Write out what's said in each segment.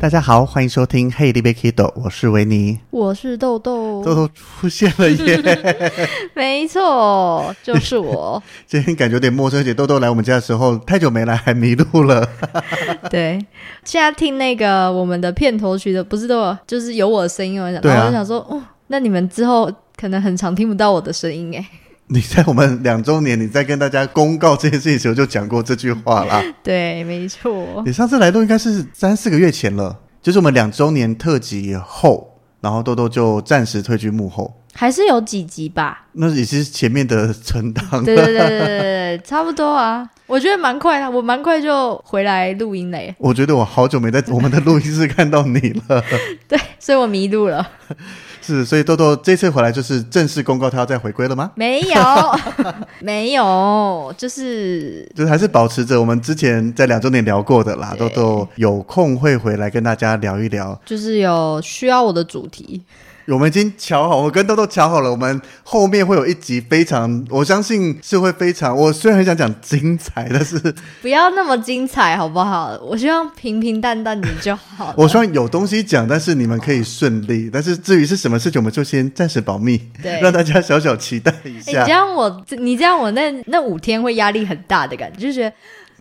大家好，欢迎收听《Hey 尼欲去豆》，我是维尼，我是豆豆，豆豆出现了耶！没错，就是我。今天感觉有点陌生，而且豆豆来我们家的时候太久没来，还迷路了。对，现在听那个我们的片头曲的，不是都有，就是有我的声音，我然后我就想说，哦，那你们之后可能很常听不到我的声音，哎。你在我们两周年，你在跟大家公告这件事情的时候就讲过这句话啦。对，没错。你上次来都应该是三四个月前了，就是我们两周年特辑后，然后豆豆就暂时退居幕后。还是有几集吧？那也是前面的存档。对对对对对，差不多啊。我觉得蛮快的，我蛮快就回来录音嘞。我觉得我好久没在我们的录音室看到你了。对，所以我迷路了。是，所以豆豆这次回来就是正式公告他要再回归了吗？没有，没有，就是就是还是保持着我们之前在两周年聊过的啦。豆豆有空会回来跟大家聊一聊，就是有需要我的主题。我们已经瞧好，我跟豆豆瞧好了，我们后面会有一集非常，我相信是会非常。我虽然很想讲精彩，但是 不要那么精彩，好不好？我希望平平淡淡的就好。我希望有东西讲，但是你们可以顺利。但是至于是什么事情，我们就先暂时保密，对，让大家小小期待一下。欸、你这样我，你这样我那那五天会压力很大的感觉，就觉得。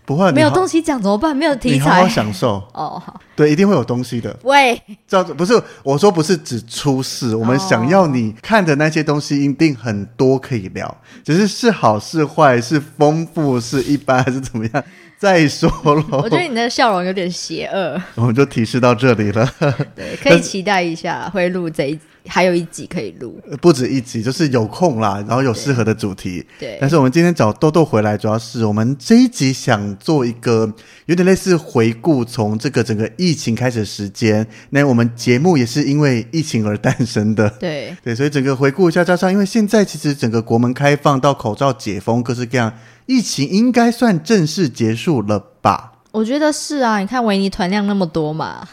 不会，没有东西讲怎么办？没有题材，你好好享受哦。好，对，一定会有东西的。喂，叫不是我说不是只出事，我们想要你看的那些东西一定很多可以聊，只是是好是坏，是丰富是一般还是怎么样？再说了。我觉得你的笑容有点邪恶。我们就提示到这里了。对，可以期待一下会录这一。还有一集可以录，不止一集，就是有空啦，然后有适合的主题。对，对，但是我们今天找豆豆回来，主要是我们这一集想做一个有点类似回顾，从这个整个疫情开始的时间。那我们节目也是因为疫情而诞生的。对对，所以整个回顾一下，加上因为现在其实整个国门开放到口罩解封，各式各样，疫情应该算正式结束了吧？我觉得是啊，你看维尼团量那么多嘛。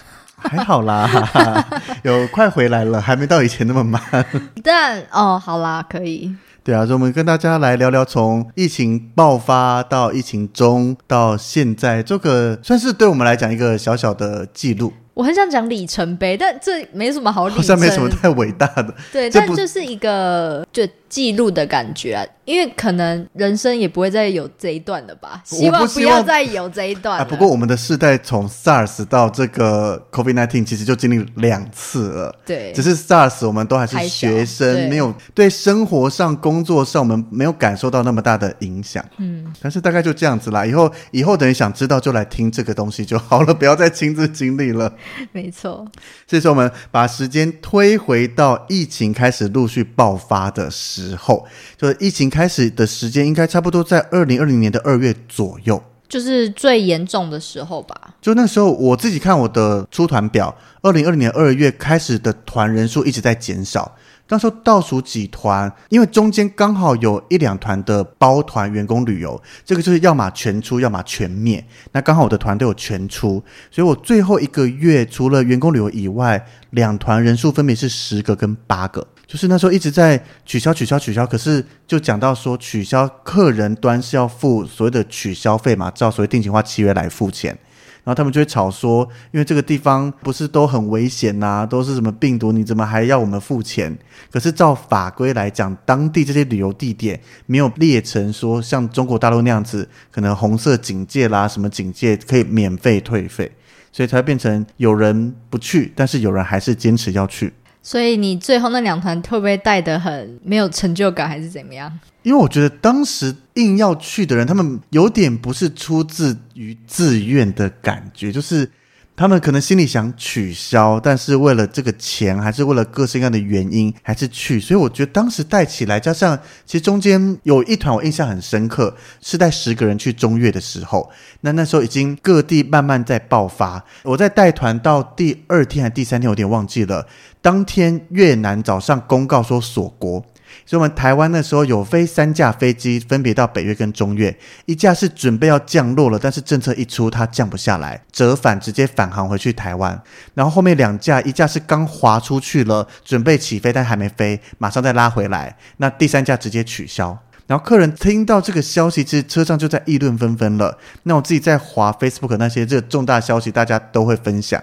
还好啦，有快回来了，还没到以前那么慢。但哦，好啦，可以。对啊，所以我们跟大家来聊聊，从疫情爆发到疫情中到现在，这个算是对我们来讲一个小小的记录。我很想讲里程碑，但这没什么好里程，好像没什么太伟大的。对，但就是一个就记录的感觉啊。因为可能人生也不会再有这一段了吧，希望不要再有这一段。啊，不过我们的世代从 SARS 到这个 COVID-19，其实就经历两次了。对，只是 SARS 我们都还是学生，没有对生活上、工作上我们没有感受到那么大的影响。嗯，但是大概就这样子啦。以后以后等你想知道就来听这个东西就好了，不要再亲自经历了。没错。所以说我们把时间推回到疫情开始陆续爆发的时候，就是疫情。开始的时间应该差不多在二零二零年的二月左右，就是最严重的时候吧。就那时候，我自己看我的出团表，二零二零年二月开始的团人数一直在减少。那时候倒数几团，因为中间刚好有一两团的包团员工旅游，这个就是要么全出，要么全灭。那刚好我的团队有全出，所以我最后一个月除了员工旅游以外，两团人数分别是十个跟八个。就是那时候一直在取消、取消、取消，可是就讲到说取消，客人端是要付所谓的取消费嘛，照所谓定型化契约来付钱。然后他们就会吵说，因为这个地方不是都很危险呐、都是什么病毒，你怎么还要我们付钱？可是照法规来讲，当地这些旅游地点没有列成说像中国大陆那样子，可能红色警戒啦、什么警戒可以免费退费。所以才会变成有人不去，但是有人还是坚持要去。所以你最后那两团会不会带得很没有成就感，还是怎么样？因为我觉得当时硬要去的人，他们有点不是出自于自愿的感觉，就是。他们可能心里想取消，但是为了这个钱，还是为了各式各样的原因，还是去。所以我觉得当时带起来，加上其实中间有一团我印象很深刻，是带十个人去中越的时候，那那时候已经各地慢慢在爆发。我在带团到第二天还第三天，有点忘记了。当天越南早上公告说锁国。所以，我们台湾那时候有飞三架飞机，分别到北越跟中越。一架是准备要降落了，但是政策一出，它降不下来，折返直接返航回去台湾。然后后面两架，一架是刚滑出去了，准备起飞，但还没飞，马上再拉回来。那第三架直接取消。然后客人听到这个消息，其实车上就在议论纷纷了。那我自己在滑 Facebook 那些这个重大消息，大家都会分享。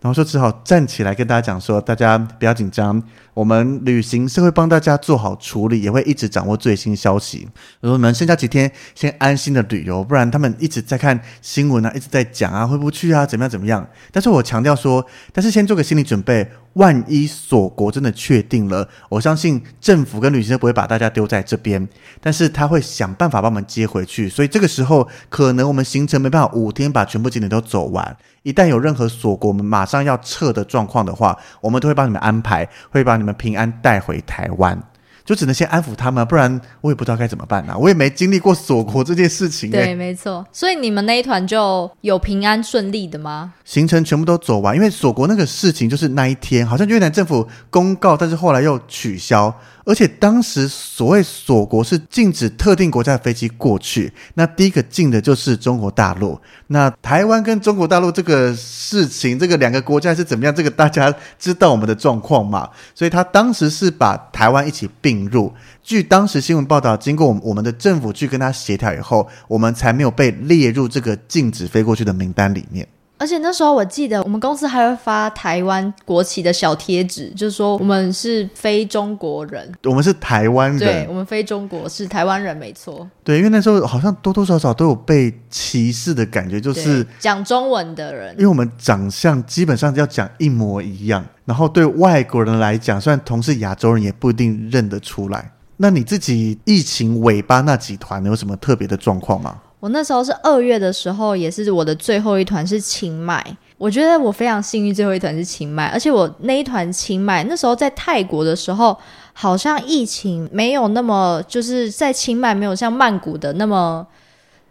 然后说只好站起来跟大家讲说，大家不要紧张。我们旅行社会帮大家做好处理，也会一直掌握最新消息。我说你们剩下几天先安心的旅游，不然他们一直在看新闻啊，一直在讲啊，回不去啊，怎么样怎么样。但是我强调说，但是先做个心理准备，万一锁国真的确定了，我相信政府跟旅行社不会把大家丢在这边，但是他会想办法把我们接回去。所以这个时候，可能我们行程没办法五天把全部景点都走完。一旦有任何锁国，我们马上要撤的状况的话，我们都会帮你们安排，会把你们。我们平安带回台湾，就只能先安抚他们，不然我也不知道该怎么办呢、啊。我也没经历过锁国这件事情、欸。对，没错。所以你们那一团就有平安顺利的吗？行程全部都走完，因为锁国那个事情就是那一天，好像越南政府公告，但是后来又取消。而且当时所谓锁国是禁止特定国家的飞机过去，那第一个进的就是中国大陆。那台湾跟中国大陆这个事情，这个两个国家是怎么样？这个大家知道我们的状况嘛？所以他当时是把台湾一起并入。据当时新闻报道，经过我们我们的政府去跟他协调以后，我们才没有被列入这个禁止飞过去的名单里面。而且那时候我记得，我们公司还会发台湾国旗的小贴纸，就是说我们是非中国人，我们是台湾人，对，我们非中国是台湾人，没错。对，因为那时候好像多多少少都有被歧视的感觉，就是讲中文的人，因为我们长相基本上要讲一模一样，然后对外国人来讲，虽然同是亚洲人，也不一定认得出来。那你自己疫情尾巴那几团有什么特别的状况吗？我那时候是二月的时候，也是我的最后一团是清迈。我觉得我非常幸运，最后一团是清迈，而且我那一团清迈那时候在泰国的时候，好像疫情没有那么，就是在清迈没有像曼谷的那么。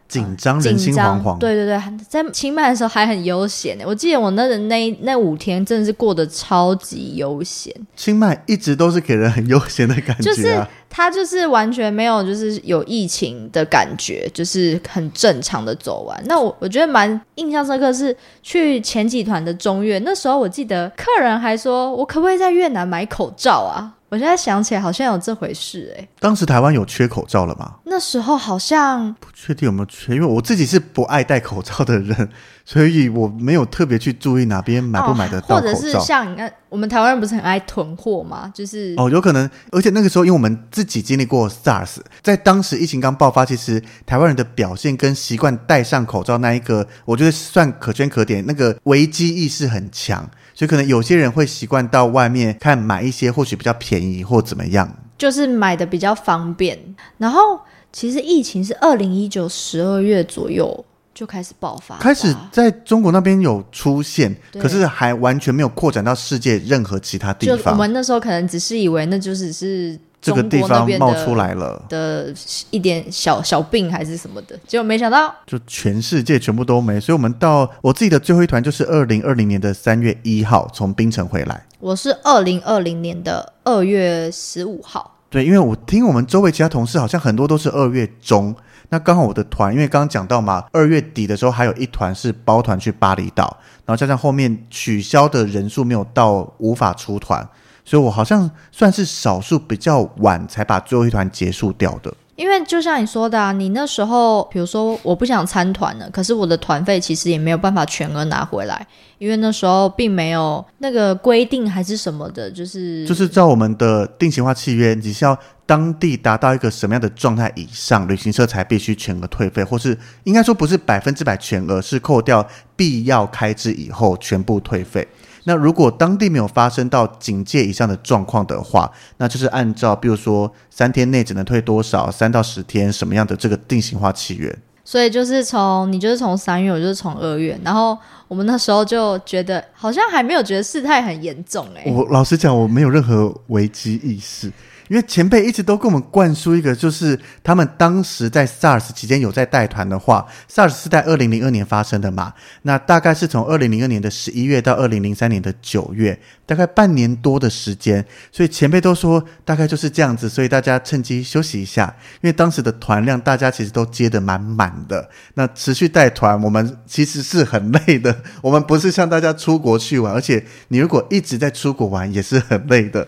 紧张，人心惶惶。对对对，在清迈的时候还很悠闲。我记得我那那那五天真的是过得超级悠闲。清迈一直都是给人很悠闲的感觉啊，就是它就是完全没有就是有疫情的感觉，就是很正常的走完。那我我觉得蛮印象深刻是去前几团的中越，那时候我记得客人还说我可不可以在越南买口罩啊？我现在想起来，好像有这回事哎、欸。当时台湾有缺口罩了吗？那时候好像不确定有没有缺，因为我自己是不爱戴口罩的人，所以我没有特别去注意哪边买不买得到口罩。哦、或者是像你看，我们台湾人不是很爱囤货吗？就是哦，有可能。而且那个时候，因为我们自己经历过 SARS，在当时疫情刚爆发，其实台湾人的表现跟习惯戴上口罩那一个，我觉得算可圈可点。那个危机意识很强。所以可能有些人会习惯到外面看买一些或许比较便宜或怎么样，就是买的比较方便。然后其实疫情是二零一九十二月左右就开始爆发，开始在中国那边有出现，可是还完全没有扩展到世界任何其他地方。我们那时候可能只是以为那就只是。这个地方冒出来了的一点小小病还是什么的，结果没想到，就全世界全部都没。所以，我们到我自己的最后一团就是二零二零年的三月一号从槟城回来。我是二零二零年的二月十五号。对，因为我听我们周围其他同事好像很多都是二月中，那刚好我的团，因为刚刚讲到嘛，二月底的时候还有一团是包团去巴厘岛，然后加上后面取消的人数没有到，无法出团。所以我好像算是少数比较晚才把最后一团结束掉的。因为就像你说的啊，你那时候，比如说我不想参团了，可是我的团费其实也没有办法全额拿回来，因为那时候并没有那个规定还是什么的，就是就是照我们的定型化契约，你是要当地达到一个什么样的状态以上，旅行社才必须全额退费，或是应该说不是百分之百全额，是扣掉必要开支以后全部退费。那如果当地没有发生到警戒以上的状况的话，那就是按照比如说三天内只能退多少，三到十天什么样的这个定型化契约。所以就是从你就是从三月，我就是从二月，然后我们那时候就觉得好像还没有觉得事态很严重哎、欸。我老实讲，我没有任何危机意识。因为前辈一直都跟我们灌输一个，就是他们当时在 SARS 期间有在带团的话，SARS 是在二零零二年发生的嘛，那大概是从二零零二年的十一月到二零零三年的九月，大概半年多的时间，所以前辈都说大概就是这样子，所以大家趁机休息一下，因为当时的团量大家其实都接得满满的，那持续带团我们其实是很累的，我们不是像大家出国去玩，而且你如果一直在出国玩也是很累的。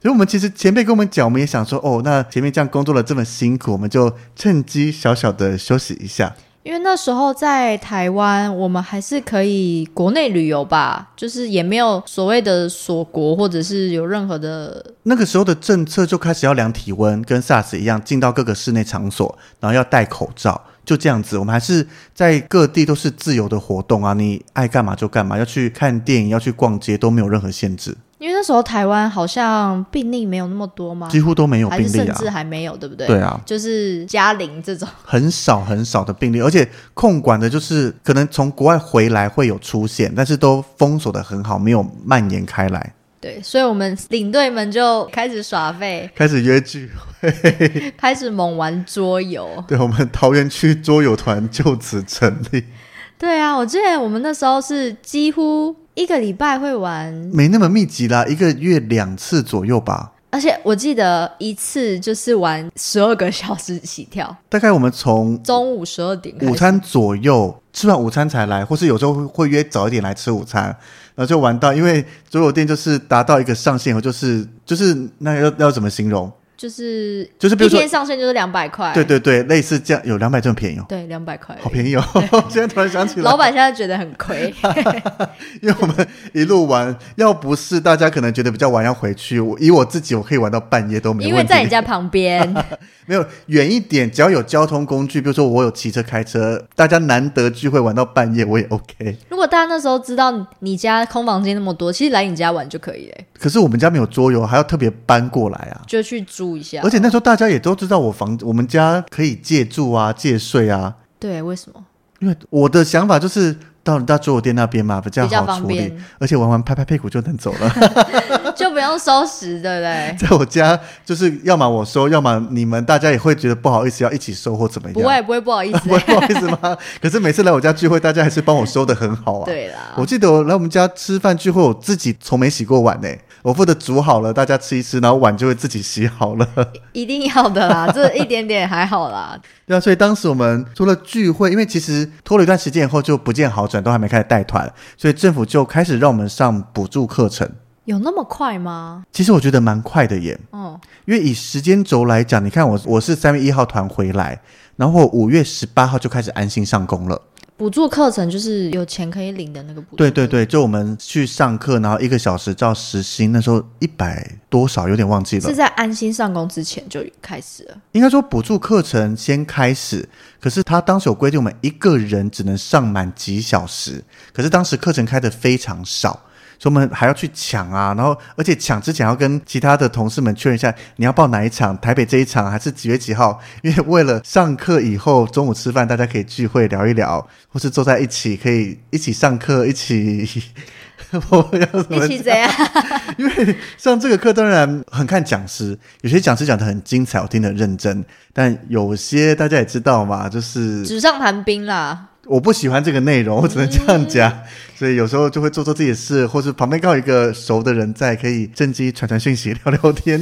所以，我们其实前辈跟我们讲，我们也想说，哦，那前面这样工作了这么辛苦，我们就趁机小小的休息一下。因为那时候在台湾，我们还是可以国内旅游吧，就是也没有所谓的锁国，或者是有任何的。那个时候的政策就开始要量体温，跟 SARS 一样，进到各个室内场所，然后要戴口罩，就这样子。我们还是在各地都是自由的活动啊，你爱干嘛就干嘛，要去看电影，要去逛街，都没有任何限制。因为那时候台湾好像病例没有那么多嘛？几乎都没有病例啊，甚至还没有，对不对？对啊，就是加零这种很少很少的病例，而且控管的就是可能从国外回来会有出现，但是都封锁的很好，没有蔓延开来。对，所以我们领队们就开始耍废，开始约聚会，开始猛玩桌游。对，我们桃园区桌游团就此成立。对啊，我记得我们那时候是几乎。一个礼拜会玩，没那么密集啦，一个月两次左右吧。而且我记得一次就是玩十二个小时起跳。大概我们从中午十二点午餐左右吃完午餐才来，或是有时候会约早一点来吃午餐，然后就玩到，因为桌游店就是达到一个上限后，就是就是那要要怎么形容？就是就是，比如说一天上线就是两百块，对对对，类似这样，有两百这么便宜哦。对，两百块，好便宜哦！现在突然想起来，老板现在觉得很亏，因为我们一路玩，要不是大家可能觉得比较晚要回去，我以我自己，我可以玩到半夜都没问题。因为在你家旁边，没有远一点，只要有交通工具，比如说我有骑车、开车，大家难得聚会玩到半夜，我也 OK。如果大家那时候知道你家空房间那么多，其实来你家玩就可以了。可是我们家没有桌游，还要特别搬过来啊，就去租一下。而且那时候大家也都知道我房我们家可以借住啊，借睡啊。对，为什么？因为我的想法就是。到到桌游店那边嘛，比较好处理，而且玩完拍拍屁股就能走了，就不用收拾，对不对？在我家就是要么我收，要么你们大家也会觉得不好意思要一起收或怎么样？不会不会不好意思，不会不好意思吗？可是每次来我家聚会，大家还是帮我收的很好啊。对啦，我记得我来我们家吃饭聚会，我自己从没洗过碗呢。我负责煮好了，大家吃一吃，然后碗就会自己洗好了。一定要的啦，这一点点还好啦。对啊，所以当时我们除了聚会，因为其实拖了一段时间以后就不见好转，都还没开始带团，所以政府就开始让我们上补助课程。有那么快吗？其实我觉得蛮快的耶。哦，因为以时间轴来讲，你看我我是三月一号团回来，然后五月十八号就开始安心上工了。补助课程就是有钱可以领的那个补助。对对对，就我们去上课，然后一个小时照时薪，那时候一百多少，有点忘记了。是在安心上工之前就开始了。应该说补助课程先开始，可是他当时有规定，我们一个人只能上满几小时。可是当时课程开的非常少。所以我们还要去抢啊，然后而且抢之前要跟其他的同事们确认一下，你要报哪一场？台北这一场还是几月几号？因为为了上课以后中午吃饭，大家可以聚会聊一聊，或是坐在一起可以一起上课，一起我要怎么一起怎样？因为上这个课当然很看讲师，有些讲师讲得很精彩，我听得认真，但有些大家也知道嘛，就是纸上谈兵啦。我不喜欢这个内容，我只能这样讲，嗯、所以有时候就会做做自己的事，或是旁边刚好一个熟的人在，可以趁机传传讯息、聊聊天，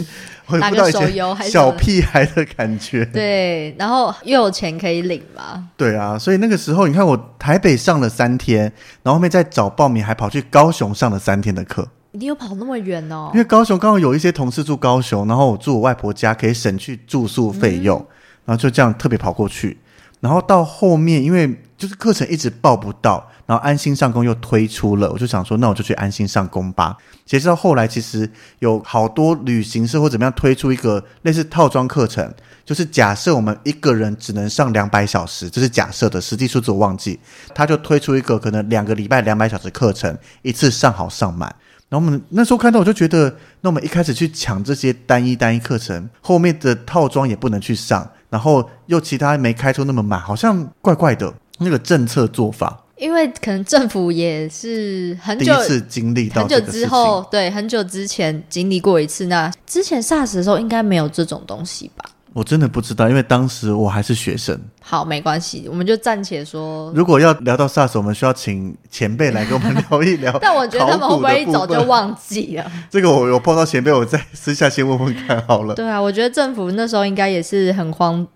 回复到一些 小屁孩的感觉。对，然后又有钱可以领嘛。对啊，所以那个时候你看，我台北上了三天，然后后面再找报名，还跑去高雄上了三天的课。你有跑那么远哦？因为高雄刚好有一些同事住高雄，然后我住我外婆家，可以省去住宿费用。嗯然后就这样特别跑过去。然后到后面，因为就是课程一直报不到，然后安心上工又推出了，我就想说，那我就去安心上工吧。谁知道后来其实有好多旅行社或怎么样推出一个类似套装课程，就是假设我们一个人只能上两百小时，这是假设的，实际数字我忘记，他就推出一个可能两个礼拜两百小时课程，一次上好上满。然后我们那时候看到，我就觉得，那我们一开始去抢这些单一单一课程，后面的套装也不能去上。然后又其他没开出那么满，好像怪怪的那个政策做法。因为可能政府也是很久第一次经历到很久之后，对，很久之前经历过一次。那之前 SARS 的时候应该没有这种东西吧？我真的不知道，因为当时我还是学生。好，没关系，我们就暂且说。如果要聊到 SARS，我们需要请前辈来跟我们聊一聊。但我觉得他们会不会一早就忘记了？这个我有碰到前辈，我再私下先问问看好了。对啊，我觉得政府那时候应该也是很慌。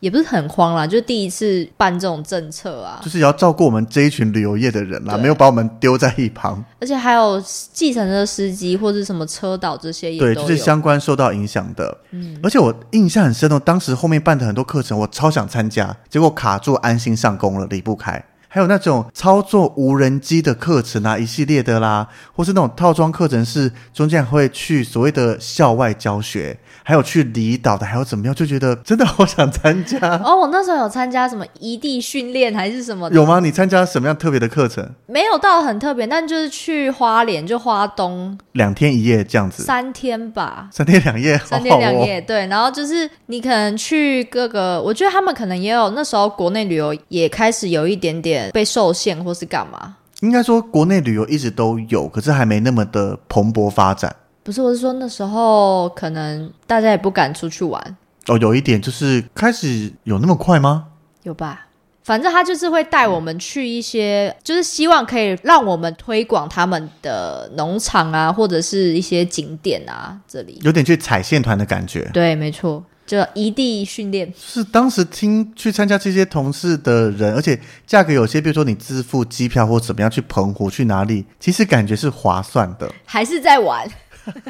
也不是很慌啦，就是第一次办这种政策啊，就是也要照顾我们这一群旅游业的人啦，没有把我们丢在一旁。而且还有计程车司机或者什么车导这些也，对，就是相关受到影响的。嗯，而且我印象很深哦，当时后面办的很多课程，我超想参加，结果卡住安心上工了，离不开。还有那种操作无人机的课程啊，一系列的啦，或是那种套装课程，是中间会去所谓的校外教学，还有去离岛的，还有怎么样，就觉得真的好想参加。哦，我那时候有参加什么异地训练还是什么的？有吗？你参加什么样特别的课程？没有到很特别，但就是去花莲，就花东两天一夜这样子，三天吧，三天两夜，三天两夜，对。然后就是你可能去各个，我觉得他们可能也有那时候国内旅游也开始有一点点。被受限或是干嘛？应该说国内旅游一直都有，可是还没那么的蓬勃发展。不是，我是说那时候可能大家也不敢出去玩。哦，有一点就是开始有那么快吗？有吧，反正他就是会带我们去一些，就是希望可以让我们推广他们的农场啊，或者是一些景点啊，这里有点去踩线团的感觉。对，没错。就异地训练是当时听去参加这些同事的人，而且价格有些，比如说你支付机票或怎么样去澎湖去哪里，其实感觉是划算的。还是在玩？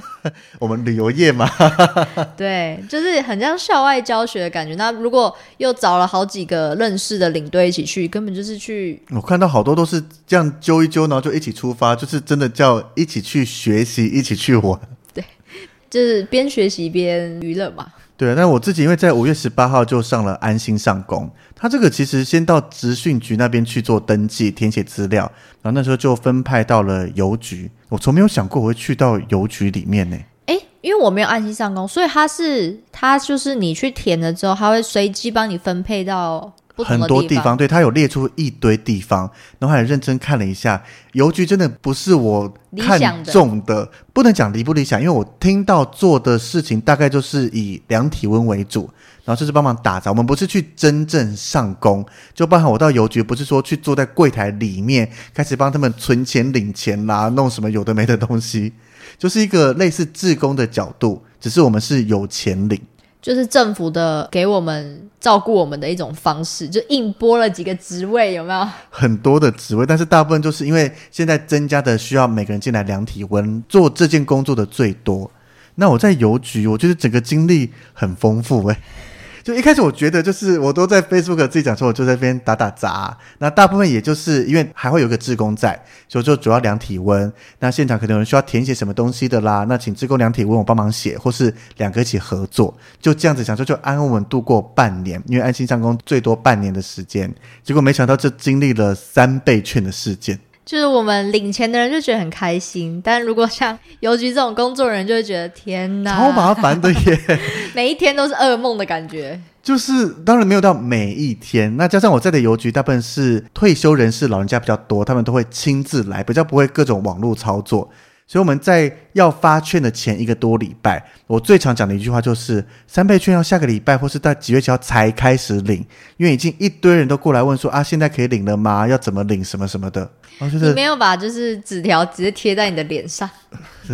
我们旅游业嘛，对，就是很像校外教学的感觉。那如果又找了好几个认识的领队一起去，根本就是去。我看到好多都是这样揪一揪，然后就一起出发，就是真的叫一起去学习，一起去玩。对，就是边学习边娱乐嘛。对，那我自己因为在五月十八号就上了安心上工，他这个其实先到职训局那边去做登记、填写资料，然后那时候就分派到了邮局。我从没有想过我会去到邮局里面呢。诶，因为我没有安心上工，所以他是他就是你去填了之后，他会随机帮你分配到。很多地方，对，他有列出一堆地方，然后还认真看了一下。邮局真的不是我看中的，的不能讲理不理想，因为我听到做的事情大概就是以量体温为主，然后就是帮忙打杂。我们不是去真正上工，就包含我到邮局，不是说去坐在柜台里面开始帮他们存钱、领钱啦，弄什么有的没的东西，就是一个类似志工的角度，只是我们是有钱领。就是政府的给我们照顾我们的一种方式，就硬拨了几个职位，有没有？很多的职位，但是大部分就是因为现在增加的需要每个人进来量体温，做这件工作的最多。那我在邮局，我觉得整个经历很丰富诶。就一开始我觉得就是我都在 Facebook 自己讲说，我就在边打打杂。那大部分也就是因为还会有个志工在，所以就主要量体温。那现场可能有人需要填写什么东西的啦，那请志工量体温，我帮忙写，或是两个一起合作，就这样子想说就安稳度过半年。因为安心上工最多半年的时间，结果没想到这经历了三倍券的事件。就是我们领钱的人就觉得很开心，但如果像邮局这种工作人，就会觉得天哪，超麻烦的耶，每一天都是噩梦的感觉。就是当然没有到每一天，那加上我在的邮局大部分是退休人士、老人家比较多，他们都会亲自来，比较不会各种网络操作。所以我们在要发券的前一个多礼拜，我最常讲的一句话就是三倍券要下个礼拜或是到几月几号才开始领，因为已经一堆人都过来问说啊，现在可以领了吗？要怎么领什么什么的。然后就是你没有把就是纸条直接贴在你的脸上，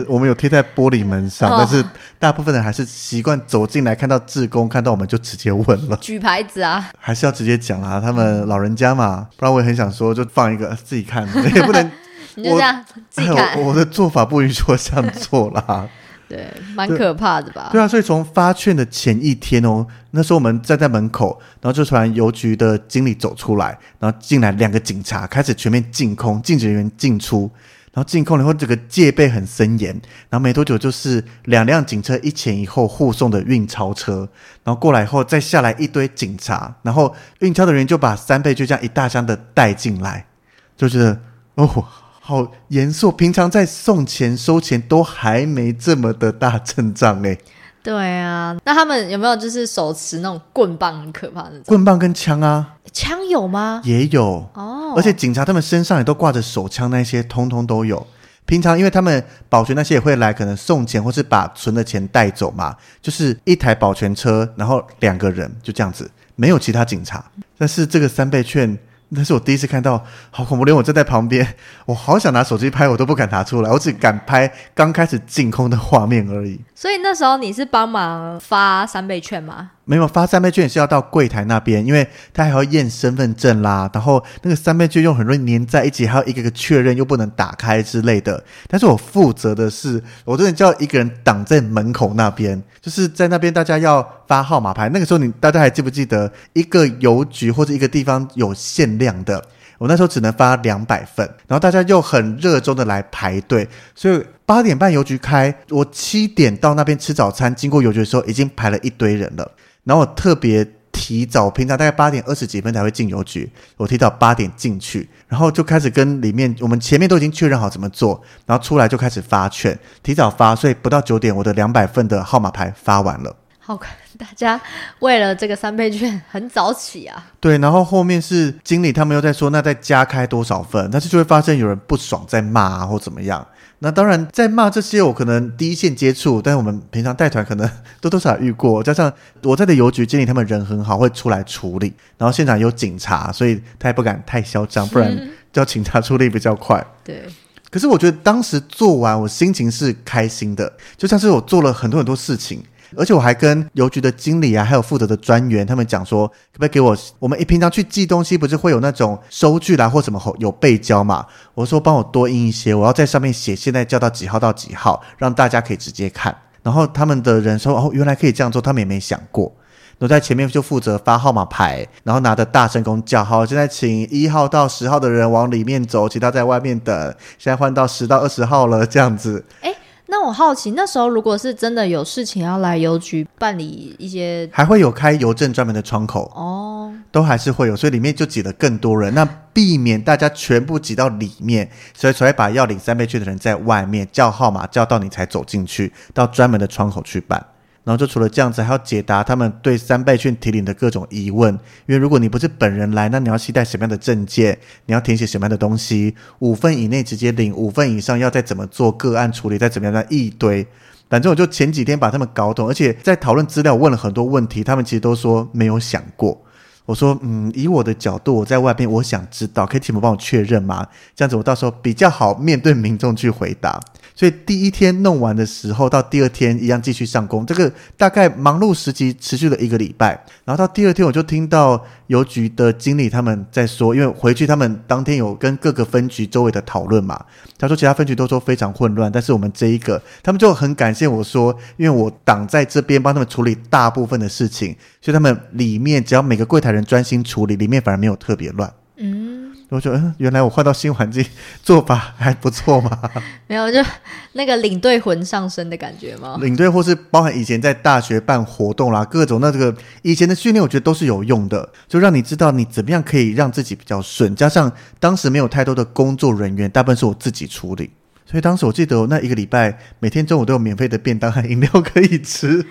我们有贴在玻璃门上，但是大部分人还是习惯走进来看到志工，看到我们就直接问了，举牌子啊，还是要直接讲啊，他们老人家嘛，不然我也很想说就放一个自己看，也不能。你就这样自己看，我，我的做法不允许我这样做啦。对，蛮可怕的吧？对，啊，所以从发券的前一天哦，那时候我们站在门口，然后就突然邮局的经理走出来，然后进来两个警察，开始全面净空，禁止人员进出。然后进控了以后，这个戒备很森严。然后没多久，就是两辆警车一前一后护送的运钞车。然后过来以后，再下来一堆警察。然后运钞的人就把三倍就这样一大箱的带进来，就觉得哦，好严肃。平常在送钱收钱都还没这么的大阵仗哎。对啊，那他们有没有就是手持那种棍棒，很可怕的棍棒跟枪啊？枪有吗？也有哦，而且警察他们身上也都挂着手枪，那些通通都有。平常因为他们保全那些也会来，可能送钱或是把存的钱带走嘛，就是一台保全车，然后两个人就这样子，没有其他警察。但是这个三倍券。那是我第一次看到，好恐怖！连我站在旁边，我好想拿手机拍，我都不敢拿出来，我只敢拍刚开始净空的画面而已。所以那时候你是帮忙发三倍券吗？没有发三倍券是要到柜台那边，因为他还要验身份证啦，然后那个三倍券又很容易粘在一起，还要一个个确认，又不能打开之类的。但是我负责的是，我真的叫一个人挡在门口那边，就是在那边大家要发号码牌。那个时候你大家还记不记得，一个邮局或者一个地方有限量的？我那时候只能发两百份，然后大家又很热衷的来排队，所以八点半邮局开，我七点到那边吃早餐，经过邮局的时候已经排了一堆人了。然后我特别提早，平常大概八点二十几分才会进邮局，我提早八点进去，然后就开始跟里面，我们前面都已经确认好怎么做，然后出来就开始发券，提早发，所以不到九点，我的两百份的号码牌发完了。好，大家为了这个三倍券很早起啊。对，然后后面是经理他们又在说，那再加开多少份，但是就会发现有人不爽在骂啊，或怎么样。那当然，在骂这些，我可能第一线接触，但是我们平常带团可能多多少少遇过。加上我在的邮局经理他们人很好，会出来处理。然后现场有警察，所以他也不敢太嚣张，不然叫警察处理比较快。对。可是我觉得当时做完，我心情是开心的，就像是我做了很多很多事情。而且我还跟邮局的经理啊，还有负责的专员，他们讲说，可不可以给我？我们一平常去寄东西，不是会有那种收据啦，或什么有备胶嘛？我说帮我多印一些，我要在上面写现在叫到几号到几号，让大家可以直接看。然后他们的人说，哦，原来可以这样做，他们也没想过。我在前面就负责发号码牌，然后拿着大声公叫好，现在请一号到十号的人往里面走，其他在外面等。现在换到十到二十号了，这样子。诶那我好奇，那时候如果是真的有事情要来邮局办理一些，还会有开邮政专门的窗口哦，都还是会有，所以里面就挤了更多人。那避免大家全部挤到里面，所以才会把要领三倍券的人在外面叫号码，叫到你才走进去，到专门的窗口去办。然后就除了这样子，还要解答他们对三倍券提领的各种疑问。因为如果你不是本人来，那你要携带什么样的证件？你要填写什么样的东西？五份以内直接领，五份以上要再怎么做个案处理？再怎么样的一堆。反正我就前几天把他们搞懂，而且在讨论资料，问了很多问题，他们其实都说没有想过。我说，嗯，以我的角度，我在外边，我想知道，可以请你们帮我确认吗？这样子我到时候比较好面对民众去回答。所以第一天弄完的时候，到第二天一样继续上工。这个大概忙碌时期持续了一个礼拜，然后到第二天我就听到邮局的经理他们在说，因为回去他们当天有跟各个分局周围的讨论嘛。他说其他分局都说非常混乱，但是我们这一个，他们就很感谢我说，因为我挡在这边帮他们处理大部分的事情，所以他们里面只要每个柜台人专心处理，里面反而没有特别乱。嗯。我觉得，嗯，原来我换到新环境，做法还不错嘛。没有，就那个领队魂上身的感觉吗？领队或是包含以前在大学办活动啦，各种那这个以前的训练，我觉得都是有用的，就让你知道你怎么样可以让自己比较顺。加上当时没有太多的工作人员，大部分是我自己处理，所以当时我记得那一个礼拜，每天中午都有免费的便当和饮料可以吃。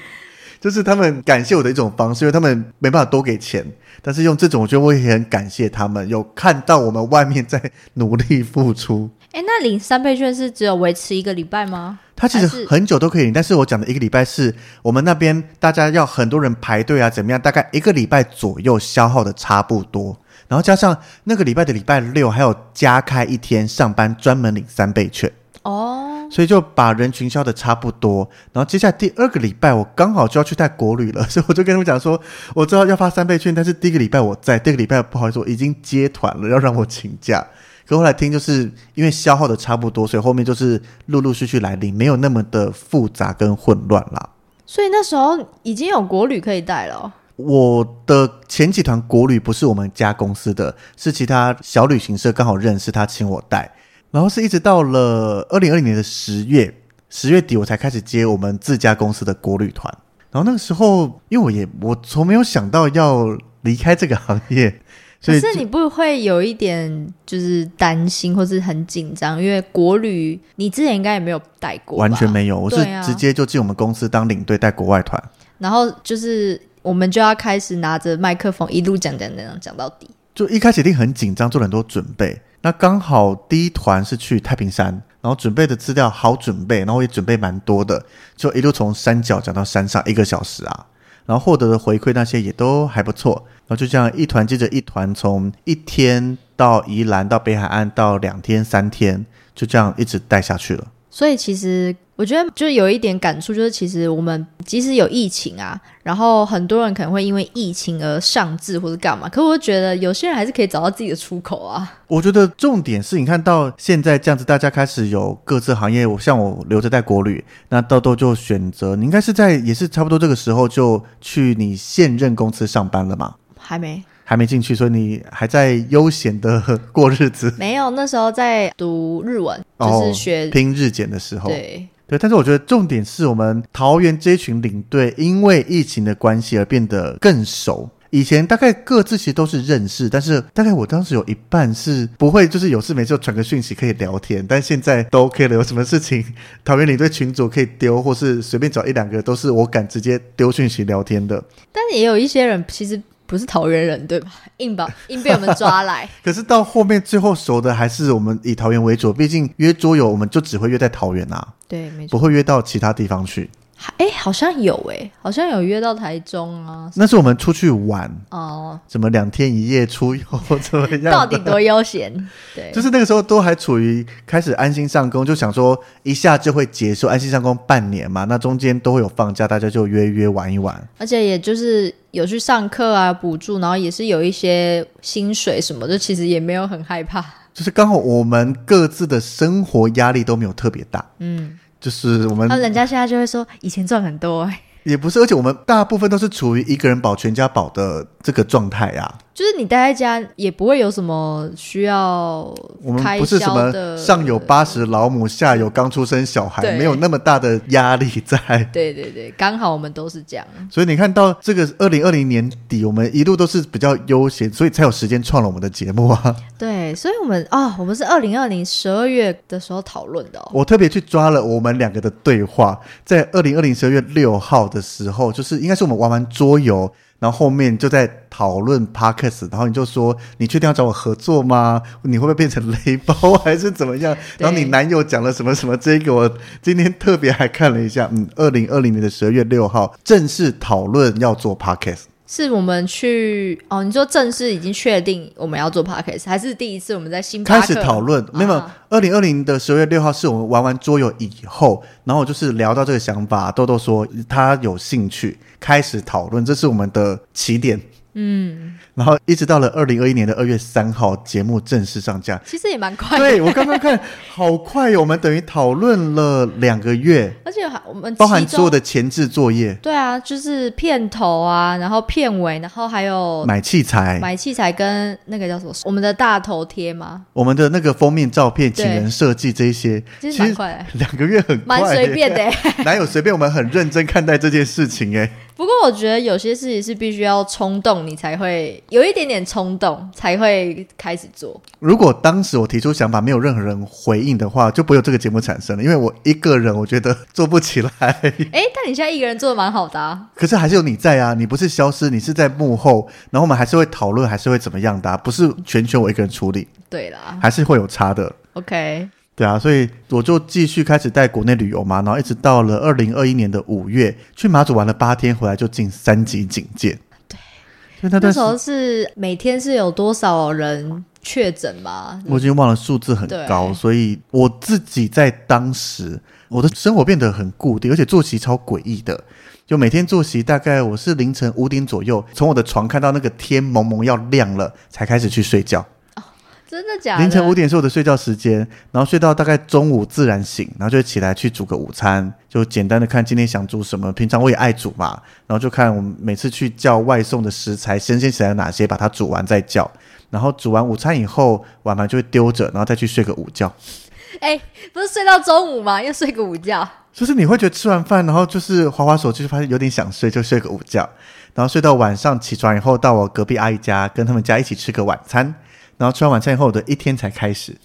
就是他们感谢我的一种方式，因为他们没办法多给钱，但是用这种，我觉得我也很感谢他们，有看到我们外面在努力付出。诶，那领三倍券是只有维持一个礼拜吗？他其实很久都可以领，但是我讲的一个礼拜是我们那边大家要很多人排队啊，怎么样？大概一个礼拜左右消耗的差不多，然后加上那个礼拜的礼拜六还有加开一天上班专门领三倍券。哦，所以就把人群消的差不多，然后接下来第二个礼拜我刚好就要去带国旅了，所以我就跟他们讲说，我知道要发三倍券，但是第一个礼拜我在，第二个礼拜不好意思，我已经接团了，要让我请假。可后来听就是因为消耗的差不多，所以后面就是陆陆续续来临，没有那么的复杂跟混乱啦。所以那时候已经有国旅可以带了哦。我的前几团国旅不是我们家公司的，是其他小旅行社刚好认识他，请我带。然后是一直到了二零二零年的十月，十月底我才开始接我们自家公司的国旅团。然后那个时候，因为我也我从没有想到要离开这个行业，所以可是你不会有一点就是担心或是很紧张？因为国旅你之前应该也没有带过，完全没有，我是直接就进我们公司当领队带国外团。然后就是我们就要开始拿着麦克风一路讲讲讲讲到底，就一开始一定很紧张，做了很多准备。那刚好第一团是去太平山，然后准备的资料好准备，然后也准备蛮多的，就一路从山脚讲到山上一个小时啊，然后获得的回馈那些也都还不错，然后就这样一团接着一团，从一天到宜兰到北海岸到两天三天，就这样一直带下去了。所以其实。我觉得就有一点感触，就是其实我们即使有疫情啊，然后很多人可能会因为疫情而上志或者干嘛，可我觉得有些人还是可以找到自己的出口啊。我觉得重点是你看到现在这样子，大家开始有各自行业，我像我留着带国旅，那豆豆就选择，你应该是在也是差不多这个时候就去你现任公司上班了吗？还没。还没进去，所以你还在悠闲的过日子。没有，那时候在读日文，就是学、哦、拼日检的时候。对对，但是我觉得重点是我们桃园这一群领队，因为疫情的关系而变得更熟。以前大概各自其实都是认识，但是大概我当时有一半是不会，就是有事没事就传个讯息可以聊天，但现在都 OK 了。有什么事情，桃园领队群组可以丢，或是随便找一两个，都是我敢直接丢讯息聊天的。但也有一些人其实。不是桃园人对吧？硬把硬被我们抓来。可是到后面最后熟的还是我们以桃园为主，毕竟约桌游我们就只会约在桃园啊，对，没错，不会约到其他地方去。哎，好像有哎，好像有约到台中啊。那是我们出去玩哦，怎么两天一夜出游怎么样？到底多悠闲？对，就是那个时候都还处于开始安心上工，就想说一下就会结束安心上工半年嘛，那中间都会有放假，大家就约约玩一玩。而且也就是有去上课啊，补助，然后也是有一些薪水什么的，其实也没有很害怕。就是刚好我们各自的生活压力都没有特别大，嗯。就是我们，那人家现在就会说以前赚很多，也不是，而且我们大部分都是处于一个人保全家保的这个状态啊。就是你待在家也不会有什么需要，我们不是什么上有八十老母，下有刚出生小孩，没有那么大的压力在。对对对，刚好我们都是这样。所以你看到这个二零二零年底，我们一路都是比较悠闲，所以才有时间创了我们的节目啊。对，所以我们啊、哦，我们是二零二零十二月的时候讨论的、哦。我特别去抓了我们两个的对话，在二零二零十二月六号的时候，就是应该是我们玩完桌游。然后后面就在讨论 Podcast，然后你就说，你确定要找我合作吗？你会不会变成 雷包 还是怎么样？然后你男友讲了什么什么？这个我今天特别还看了一下，嗯，二零二零年的十二月六号正式讨论要做 Podcast。是我们去哦？你说正式已经确定我们要做 podcast，还是第一次我们在星巴克开始讨论？没有，二零二零的十二月六号是我们玩完桌游以后，然后就是聊到这个想法，豆豆说他有兴趣开始讨论，这是我们的起点。嗯，然后一直到了二零二一年的二月三号，节目正式上架，其实也蛮快的。对，我刚刚看，好快哟！我们等于讨论了两个月，而且还我们包含所有的前置作业。对啊，就是片头啊，然后片尾，然后还有买器材，买器材跟那个叫什么？我们的大头贴吗？我们的那个封面照片，请人设计这一些，其实蛮快，两个月很快，蛮随便的，哪有随便？我们很认真看待这件事情哎。不过我觉得有些事情是必须要冲动，你才会有一点点冲动，才会开始做。如果当时我提出想法，没有任何人回应的话，就不会有这个节目产生了。因为我一个人，我觉得做不起来。哎，但你现在一个人做的蛮好的啊。可是还是有你在啊，你不是消失，你是在幕后，然后我们还是会讨论，还是会怎么样的啊，不是全权我一个人处理。对啦，还是会有差的。OK。对啊，所以我就继续开始带国内旅游嘛，然后一直到了二零二一年的五月，去马祖玩了八天，回来就进三级警戒。对，所以那，那时候是每天是有多少人确诊吗？我已经忘了，数字很高，所以我自己在当时我的生活变得很固定，而且作息超诡异的，就每天作息大概我是凌晨五点左右从我的床看到那个天蒙蒙要亮了，才开始去睡觉。真的假的？凌晨五点是我的睡觉时间，然后睡到大概中午自然醒，然后就起来去煮个午餐，就简单的看今天想煮什么。平常我也爱煮嘛，然后就看我们每次去叫外送的食材新鲜起来有哪些，把它煮完再叫。然后煮完午餐以后，晚饭就会丢着，然后再去睡个午觉。哎，不是睡到中午吗？又睡个午觉。就是你会觉得吃完饭，然后就是滑滑手机，就发现有点想睡，就睡个午觉。然后睡到晚上起床以后，到我隔壁阿姨家跟他们家一起吃个晚餐。然后吃完晚餐以后，我的一天才开始，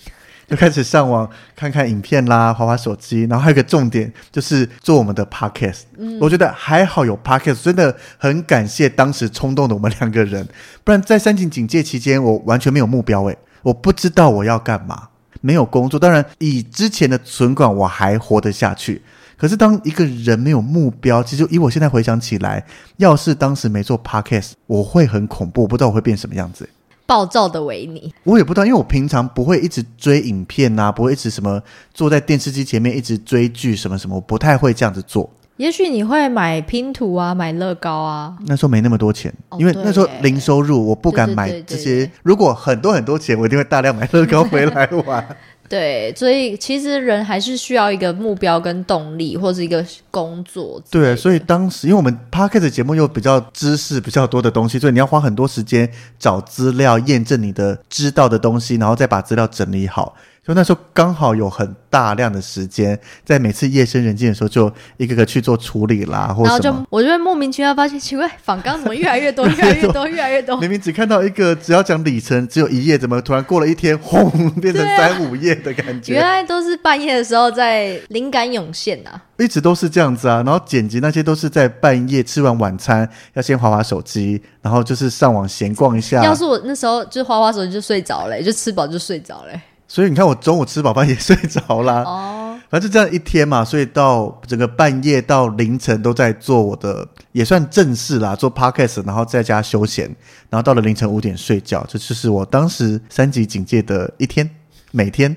就开始上网看看影片啦，滑滑手机。然后还有一个重点就是做我们的 podcast。嗯，我觉得还好有 podcast，真的很感谢当时冲动的我们两个人。不然在三级警戒期间，我完全没有目标，诶，我不知道我要干嘛，没有工作。当然以之前的存款我还活得下去。可是，当一个人没有目标，其实以我现在回想起来，要是当时没做 podcast，我会很恐怖，我不知道我会变什么样子。暴躁的维尼，我也不知道，因为我平常不会一直追影片啊，不会一直什么坐在电视机前面一直追剧什么什么，我不太会这样子做。也许你会买拼图啊，买乐高啊。那时候没那么多钱，哦、因为那时候零收入，我不敢买这些。对对对对对，如果很多很多钱，我一定会大量买乐高回来玩。对，所以其实人还是需要一个目标跟动力，或是一个工作。对，所以当时因为我们 Podcast 节目又比较知识比较多的东西，所以你要花很多时间找资料，验证你的知道的东西，然后再把资料整理好。就那时候刚好有很大量的时间，在每次夜深人静的时候，就一个个去做处理啦。然后就我就会莫名其妙发现，奇怪，访纲怎么 越来越多，越来越多，越来越多。明明只看到一个，只要讲里程，只有一页，怎么突然过了一天，轰，变成三五页的感觉？原来都是半夜的时候在灵感涌现呐、啊。一直都是这样子啊，然后剪辑那些都是在半夜吃完晚餐，要先划划手机，然后就是上网闲逛一下。要是我那时候就划划手机就睡着了，就吃饱就睡着了。所以你看，我中午吃饱饭也睡着啦。哦，反正就这样一天嘛，所以到整个半夜到凌晨都在做我的，也算正事啦，做 podcast，然后在家休闲，然后到了凌晨五点睡觉，这就是我当时三级警戒的一天，每天。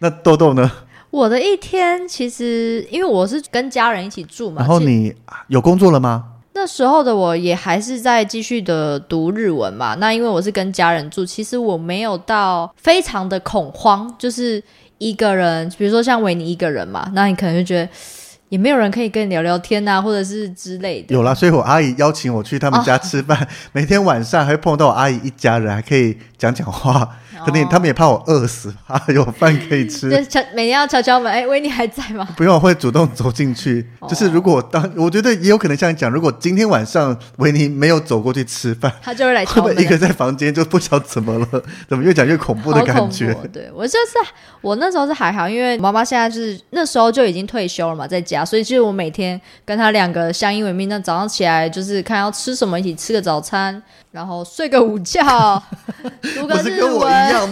那豆豆呢？我的一天其实因为我是跟家人一起住嘛，然后你有工作了吗？那时候的我也还是在继续的读日文嘛。那因为我是跟家人住，其实我没有到非常的恐慌，就是一个人，比如说像维尼一个人嘛，那你可能就觉得也没有人可以跟你聊聊天啊，或者是之类的。有啦，所以我阿姨邀请我去他们家吃饭，哦、每天晚上还会碰到我阿姨一家人，还可以讲讲话。肯定，他们也怕我饿死，啊有饭可以吃。就每天要敲敲门，哎、欸，维尼还在吗？不用，我会主动走进去。哦、就是如果当，我觉得也有可能像你讲，如果今天晚上维尼没有走过去吃饭，他就会来敲门。会不会一个在房间就不晓得怎么了？怎么越讲越恐怖的感觉？对，我就是我那时候是还好，因为妈妈现在就是那时候就已经退休了嘛，在家，所以就是我每天跟他两个相依为命。那早上起来就是看要吃什么，一起吃个早餐。然后睡个午觉，读个日文，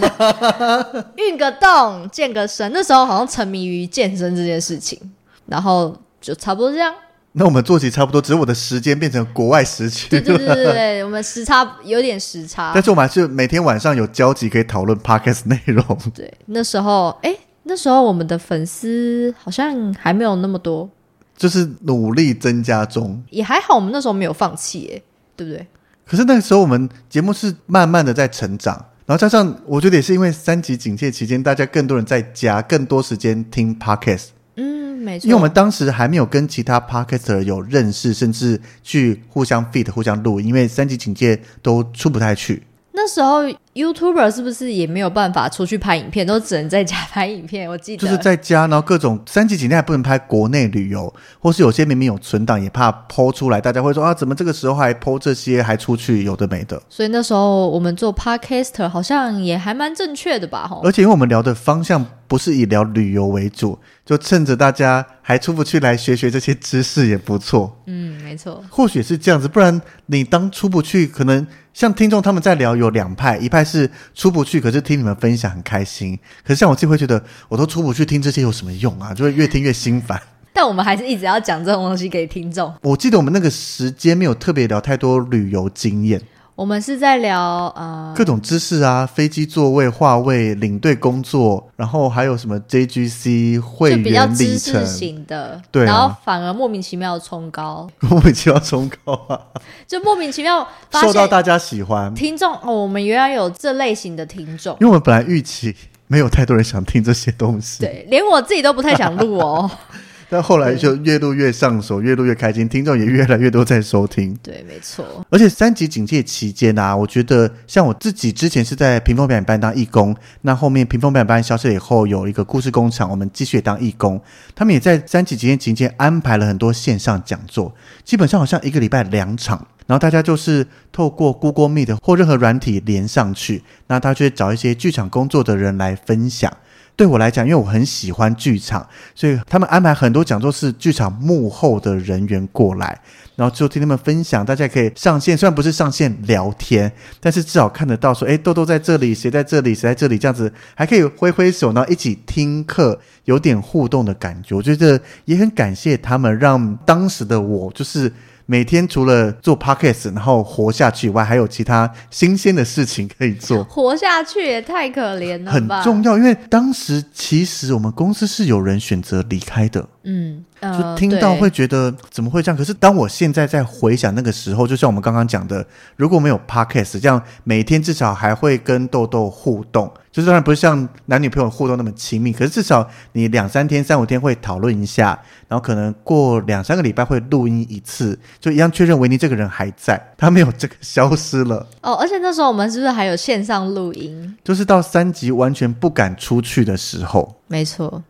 运个动，健个身。那时候好像沉迷于健身这件事情，然后就差不多这样。那我们作息差不多，只是我的时间变成国外时区。对对对对 对，我们时差有点时差。但是我们还是每天晚上有交集可以讨论 podcast 内容。对，那时候哎，那时候我们的粉丝好像还没有那么多，就是努力增加中。也还好，我们那时候没有放弃，哎，对不对？可是那个时候，我们节目是慢慢的在成长，然后加上我觉得也是因为三级警戒期间，大家更多人在家，更多时间听 podcast。嗯，没错。因为我们当时还没有跟其他 podcaster 有认识，甚至去互相 feed、互相录，因为三级警戒都出不太去。那时候 YouTuber 是不是也没有办法出去拍影片，都只能在家拍影片？我记得就是在家，然后各种三级警戒还不能拍国内旅游，或是有些明明有存档，也怕 PO 出来，大家会说啊，怎么这个时候还 PO 这些，还出去有的没的。所以那时候我们做 Podcaster 好像也还蛮正确的吧？而且因为我们聊的方向不是以聊旅游为主，就趁着大家还出不去来学学这些知识也不错。嗯，没错。或许是这样子，不然你当出不去，可能。像听众他们在聊，有两派，一派是出不去，可是听你们分享很开心。可是像我自己会觉得，我都出不去，听这些有什么用啊？就会越听越心烦。但我们还是一直要讲这种东西给听众。我记得我们那个时间没有特别聊太多旅游经验。我们是在聊呃各种知识啊，飞机座位、划位、领队工作，然后还有什么 JGC 会员就比较里知识程，型的，对啊。然后反而莫名其妙的冲高，莫名其妙冲高啊，就莫名其妙发受到现大家喜欢。听众哦，我们原来有这类型的听众。因，为我们本来预期没有太多人想听这些东西，对，连我自己都不太想录哦。但后来就越录越上手，越录越开心，听众也越来越多在收听。对，没错。而且三级警戒期间啊，我觉得像我自己之前是在屏风表演班当义工，那后面屏风表演班消失以后，有一个故事工厂，我们继续当义工。他们也在三级警戒期间安排了很多线上讲座，基本上好像一个礼拜两场，然后大家就是透过 Google Meet 或任何软体连上去，那他就会找一些剧场工作的人来分享。对我来讲，因为我很喜欢剧场，所以他们安排很多讲座是剧场幕后的人员过来，然后就听他们分享。大家可以上线，虽然不是上线聊天，但是至少看得到说，哎，豆豆在这里，谁在这里，谁在这里，这样子还可以挥挥手，然后一起听课，有点互动的感觉。我觉得也很感谢他们，让当时的我就是。每天除了做 podcast 然后活下去以外，还有其他新鲜的事情可以做。活下去也太可怜了吧！很重要，因为当时其实我们公司是有人选择离开的。嗯，呃、就听到会觉得怎么会这样？可是当我现在在回想那个时候，就像我们刚刚讲的，如果没有 podcast，这样每天至少还会跟豆豆互动。就是当然不是像男女朋友互动那么亲密，可是至少你两三天、三五天会讨论一下，然后可能过两三个礼拜会录音一次，就一样确认维尼这个人还在，他没有这个消失了。哦，而且那时候我们是不是还有线上录音？就是到三级完全不敢出去的时候。没错。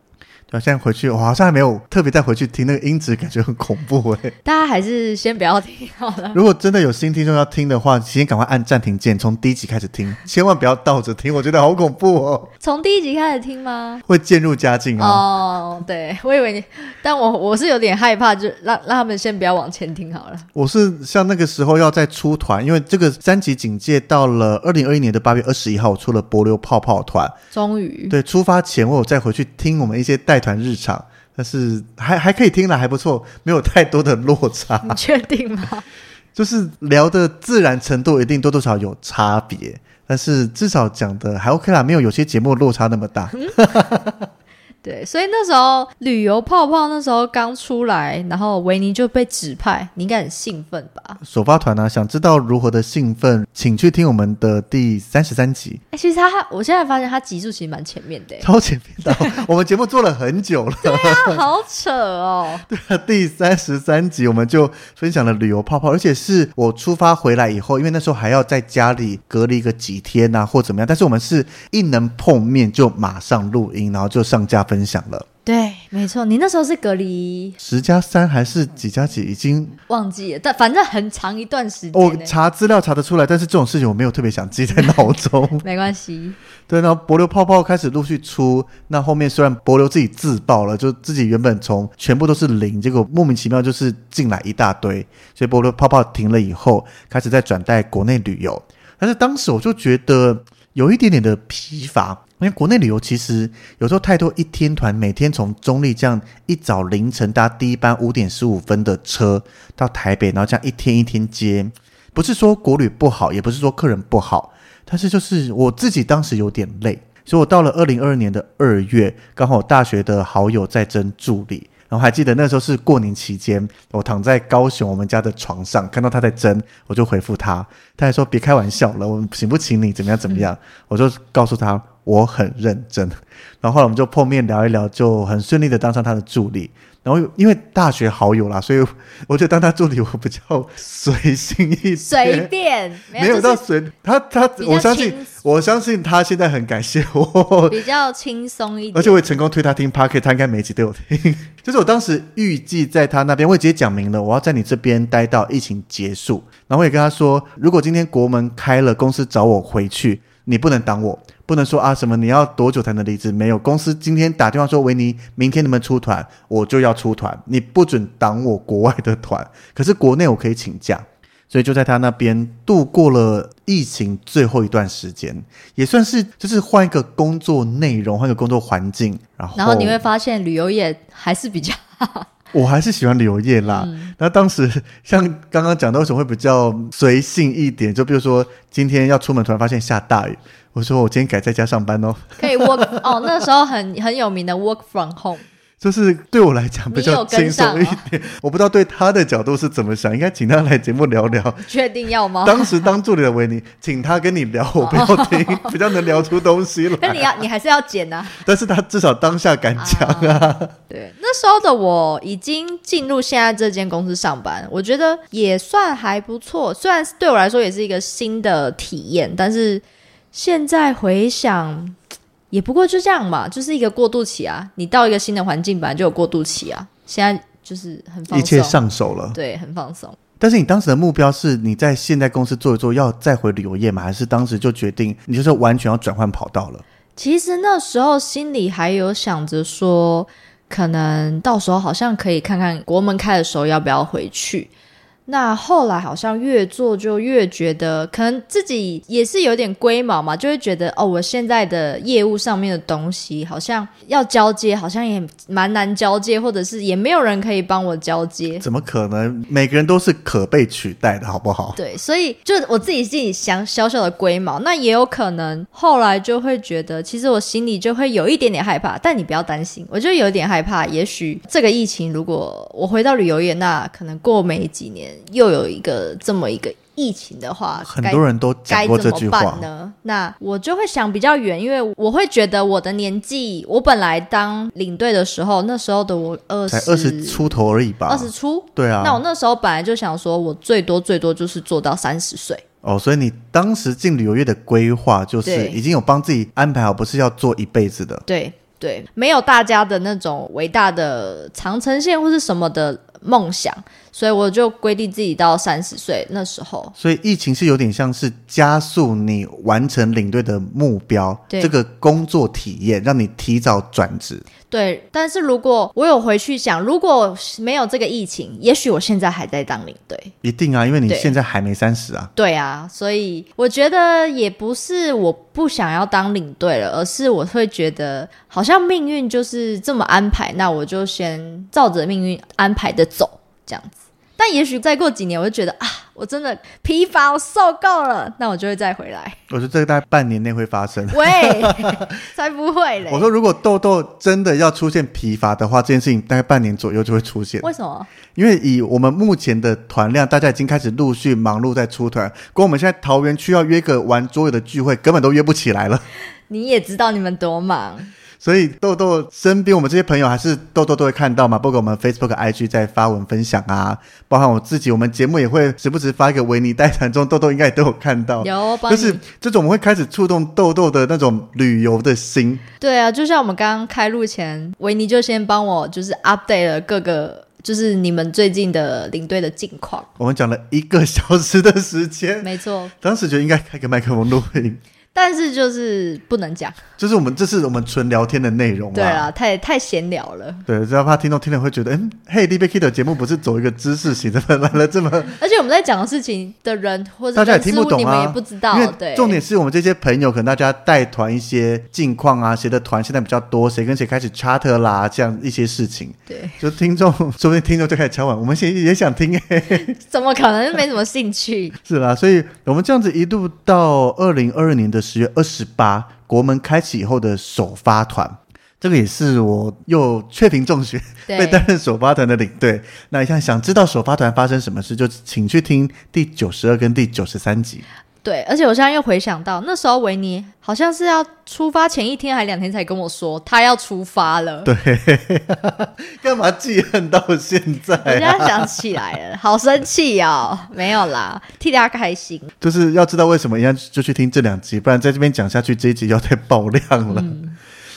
对，现在回去我好像还没有特别再回去听那个音质，感觉很恐怖哎。大家还是先不要听好了。如果真的有新听众要听的话，请赶快按暂停键，从第一集开始听，千万不要倒着听，我觉得好恐怖哦。从第一集开始听吗？会渐入佳境啊。哦，对，我以为你，但我我是有点害怕，就让让他们先不要往前听好了。我是像那个时候要再出团，因为这个三级警戒到了二零二一年的八月二十一号，我出了波流泡泡团。终于。对，出发前我有再回去听我们一些带团日常，但是还还可以听了，还不错，没有太多的落差。你确定吗？就是聊的自然程度一定多多少少有差别，但是至少讲的还 OK 啦，没有有些节目落差那么大。对，所以那时候旅游泡泡那时候刚出来，然后维尼就被指派，你应该很兴奋吧？首发团啊，想知道如何的兴奋，请去听我们的第三十三集。哎，其实他，我现在发现他集数其实蛮前面的，超前面的。我们节目做了很久了，对啊，好扯哦。对啊，第三十三集我们就分享了旅游泡泡，而且是我出发回来以后，因为那时候还要在家里隔离个几天啊，或怎么样。但是我们是一能碰面就马上录音，然后就上架分。分享了，对，没错，你那时候是隔离十加三还是几加几？已经忘记了，但反正很长一段时间。我查资料查得出来，但是这种事情我没有特别想记在脑中。没关系。对，然后帛琉泡泡开始陆续出，那后面虽然帛琉自己自爆了，就自己原本从全部都是零，结果莫名其妙就是进来一大堆，所以帛琉泡泡停了以后，开始在转带国内旅游。但是当时我就觉得有一点点的疲乏。因为国内旅游其实有时候太多一天团，每天从中立这样一早凌晨搭第一班五点十五分的车到台北，然后这样一天一天接，不是说国旅不好，也不是说客人不好，但是就是我自己当时有点累，所以我到了二零二二年的二月，刚好大学的好友在争助理。然后还记得那时候是过年期间，我躺在高雄我们家的床上，看到他在征，我就回复他，他还说别开玩笑了，我请不起你怎么样怎么样，嗯、我就告诉他我很认真。然后后来我们就碰面聊一聊，就很顺利的当上他的助理。然后因为大学好友啦，所以 我觉得当他助理我比较随性一点，随便没有到随他他，我相信我相信他现在很感谢我，比较轻松一点，而且我也成功推他听 p o c k e t 他应该每集都有听。就是我当时预计在他那边，我也直接讲明了，我要在你这边待到疫情结束。然后我也跟他说，如果今天国门开了，公司找我回去，你不能挡我。不能说啊什么你要多久才能离职？没有，公司今天打电话说维尼明天能不能出团，我就要出团，你不准挡我国外的团。可是国内我可以请假，所以就在他那边度过了疫情最后一段时间，也算是就是换一个工作内容，换一个工作环境，然后然后你会发现旅游业还是比较 我还是喜欢旅游业啦。嗯、那当时像刚刚讲到，为什么会比较随性一点？就比如说今天要出门，突然发现下大雨，我说我今天改在家上班哦。可以 work 哦，那时候很很有名的 work from home。就是对我来讲比较轻松一点，哦、我不知道对他的角度是怎么想，应该请他来节目聊聊。确定要吗？当时当助理的维尼，请他跟你聊，我不要听，哦、比较能聊出东西来。那你要，你还是要剪啊。但是他至少当下敢讲啊，啊。对，那时候的我已经进入现在这间公司上班，我觉得也算还不错。虽然对我来说也是一个新的体验，但是现在回想。也不过就这样嘛，就是一个过渡期啊。你到一个新的环境，本来就有过渡期啊。现在就是很放松，一切上手了，对，很放松。但是你当时的目标是你在现在公司做一做，要再回旅游业吗？还是当时就决定你就是完全要转换跑道了？其实那时候心里还有想着说，可能到时候好像可以看看国门开的时候要不要回去。那后来好像越做就越觉得，可能自己也是有点龟毛嘛，就会觉得哦，我现在的业务上面的东西好像要交接，好像也蛮难交接，或者是也没有人可以帮我交接。怎么可能？每个人都是可被取代的，好不好？对，所以就我自己自己想小小的龟毛，那也有可能后来就会觉得，其实我心里就会有一点点害怕。但你不要担心，我就有点害怕，也许这个疫情如果我回到旅游业，那可能过没几年。又有一个这么一个疫情的话，很多人都讲过这句话。呢？那我就会想比较远，因为我会觉得我的年纪，我本来当领队的时候，那时候的我二十，才二十出头而已吧，二十出。对啊，那我那时候本来就想说，我最多最多就是做到三十岁。哦，所以你当时进旅游业的规划，就是已经有帮自己安排好，不是要做一辈子的。对对，没有大家的那种伟大的长城线或是什么的梦想。所以我就规定自己到三十岁那时候。所以疫情是有点像是加速你完成领队的目标，对这个工作体验让你提早转职。对，但是如果我有回去想，如果没有这个疫情，也许我现在还在当领队。一定啊，因为你现在还没三十啊。对啊，所以我觉得也不是我不想要当领队了，而是我会觉得好像命运就是这么安排，那我就先照着命运安排的走，这样子。但也许再过几年，我就觉得啊，我真的疲乏，我受够了，那我就会再回来。我觉得这个大概半年内会发生。喂，才不会嘞！我说，如果豆豆真的要出现疲乏的话，这件事情大概半年左右就会出现。为什么？因为以我们目前的团量，大家已经开始陆续忙碌在出团，光我们现在桃园区要约个玩桌游的聚会，根本都约不起来了。你也知道你们多忙。所以豆豆身边我们这些朋友还是豆豆都会看到嘛，包括我们 Facebook、IG 在发文分享啊，包含我自己，我们节目也会时不时发一个维尼带团中，豆豆应该也都有看到。有，就是这种我们会开始触动豆豆的那种旅游的心。对啊，就像我们刚刚开录前，维尼就先帮我就是 update 了各个，就是你们最近的领队的近况。我们讲了一个小时的时间，没错。当时觉得应该开个麦克风录音。但是就是不能讲，就是我们这是我们纯聊天的内容。对啊，太太闲聊了。对，只要怕听众听了会觉得，嗯，嘿，DBK 的节目不是走一个知识型的，来了这么。而且我们在讲的事情的人或者大家也听不懂啊，你们也不知道。对，重点是我们这些朋友，可能大家带团一些近况啊，谁的团现在比较多，谁跟谁开始 charter 啦，这样一些事情。对，就听众说不定听众 就开始敲碗，我们现在也想听哎。怎么可能没什么兴趣？是啦，所以我们这样子一度到二零二二年的十月二十八。国门开启以后的首发团，这个也是我又雀屏中选，被担任首发团的领队。那一下想知道首发团发生什么事，就请去听第九十二跟第九十三集。对，而且我现在又回想到那时候维尼好像是要出发前一天还两天才跟我说他要出发了。对，干嘛记恨到现在、啊？我现在想起来了，好生气哦！没有啦，替大家开心。就是要知道为什么，一样就去听这两集，不然在这边讲下去，这一集要太爆量了。嗯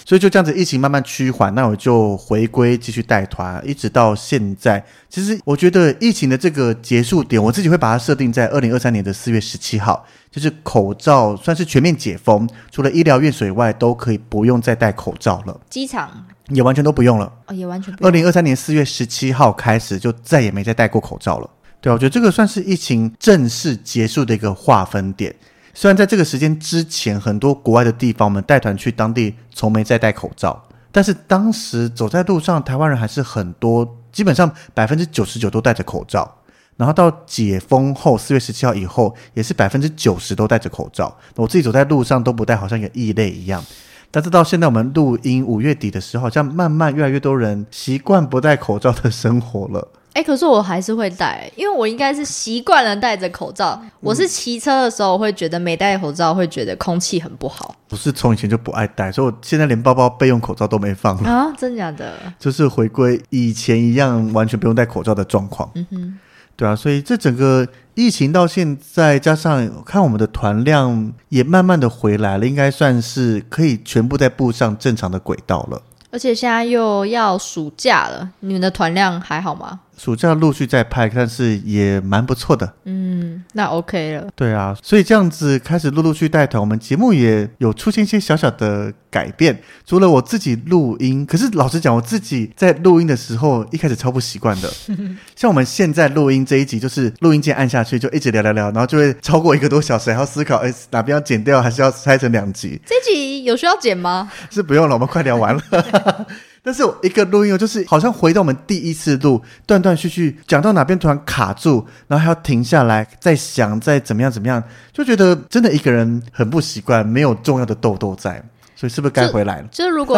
所以就这样子，疫情慢慢趋缓，那我就回归继续带团，一直到现在。其实我觉得疫情的这个结束点，我自己会把它设定在二零二三年的四月十七号，就是口罩算是全面解封，除了医疗院所以外，都可以不用再戴口罩了。机场也完全都不用了，哦，也完全不用。二零二三年四月十七号开始，就再也没再戴过口罩了。对啊，我觉得这个算是疫情正式结束的一个划分点。虽然在这个时间之前，很多国外的地方，我们带团去当地从没再戴口罩，但是当时走在路上，台湾人还是很多，基本上百分之九十九都戴着口罩。然后到解封后，四月十七号以后，也是百分之九十都戴着口罩。我自己走在路上都不戴，好像一个异类一样。但是到现在我们录音五月底的时候，好像慢慢越来越多人习惯不戴口罩的生活了。哎，可是我还是会戴，因为我应该是习惯了戴着口罩。我是骑车的时候，我会觉得没戴口罩会觉得空气很不好。不是从以前就不爱戴，所以我现在连包包备用口罩都没放了啊！真假的？就是回归以前一样，完全不用戴口罩的状况。嗯哼。对啊，所以这整个疫情到现在，加上看我们的团量也慢慢的回来了，应该算是可以全部在步上正常的轨道了。而且现在又要暑假了，你们的团量还好吗？暑假陆续在拍，但是也蛮不错的。嗯，那 OK 了。对啊，所以这样子开始陆陆续带团，我们节目也有出现一些小小的改变。除了我自己录音，可是老实讲，我自己在录音的时候一开始超不习惯的。像我们现在录音这一集，就是录音键按下去就一直聊聊聊，然后就会超过一个多小时，还要思考，哎，哪边要剪掉，还是要拆成两集？这集有需要剪吗？是不用了，我们快聊完了。但是我一个录音哦，就是好像回到我们第一次录，断断续续讲到哪边突然卡住，然后还要停下来再想，再怎么样怎么样，就觉得真的一个人很不习惯，没有重要的豆豆在，所以是不是该回来了？就，就是如果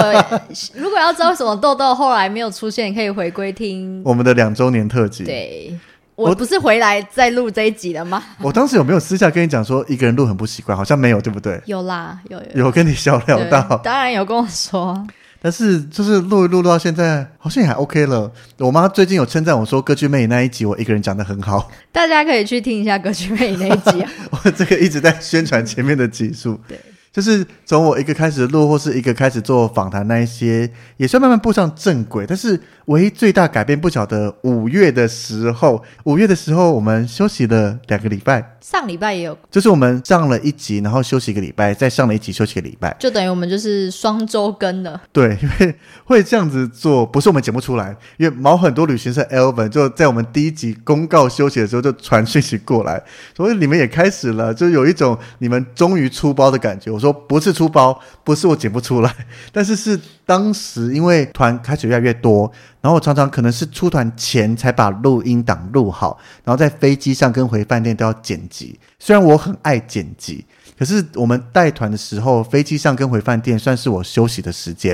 如果要知道为什么豆豆后来没有出现，可以回归听我们的两周年特辑。对，我不是回来再录这一集了吗？我当时有没有私下跟你讲说一个人录很不习惯？好像没有，对不对？有啦，有有有跟你 小聊到，当然有跟我说。但是就是录一录到现在，好像也还 OK 了。我妈最近有称赞我说，《歌剧魅影》那一集我一个人讲的很好，大家可以去听一下《歌剧魅影》那一集啊。我这个一直在宣传前面的集数。对。就是从我一个开始录，或是一个开始做访谈，那一些也算慢慢步上正轨。但是唯一最大改变，不晓得五月的时候，五月的时候我们休息了两个礼拜。上礼拜也有，就是我们上了一集，然后休息一个礼拜，再上了一集，休息一个礼拜，就等于我们就是双周更了。对，因为会这样子做，不是我们剪不出来，因为毛很多旅行社 Elvin 就在我们第一集公告休息的时候就传讯息过来，所以你们也开始了，就有一种你们终于出包的感觉。说不是出包，不是我剪不出来，但是是当时因为团开始越来越多，然后我常常可能是出团前才把录音档录好，然后在飞机上跟回饭店都要剪辑。虽然我很爱剪辑，可是我们带团的时候，飞机上跟回饭店算是我休息的时间，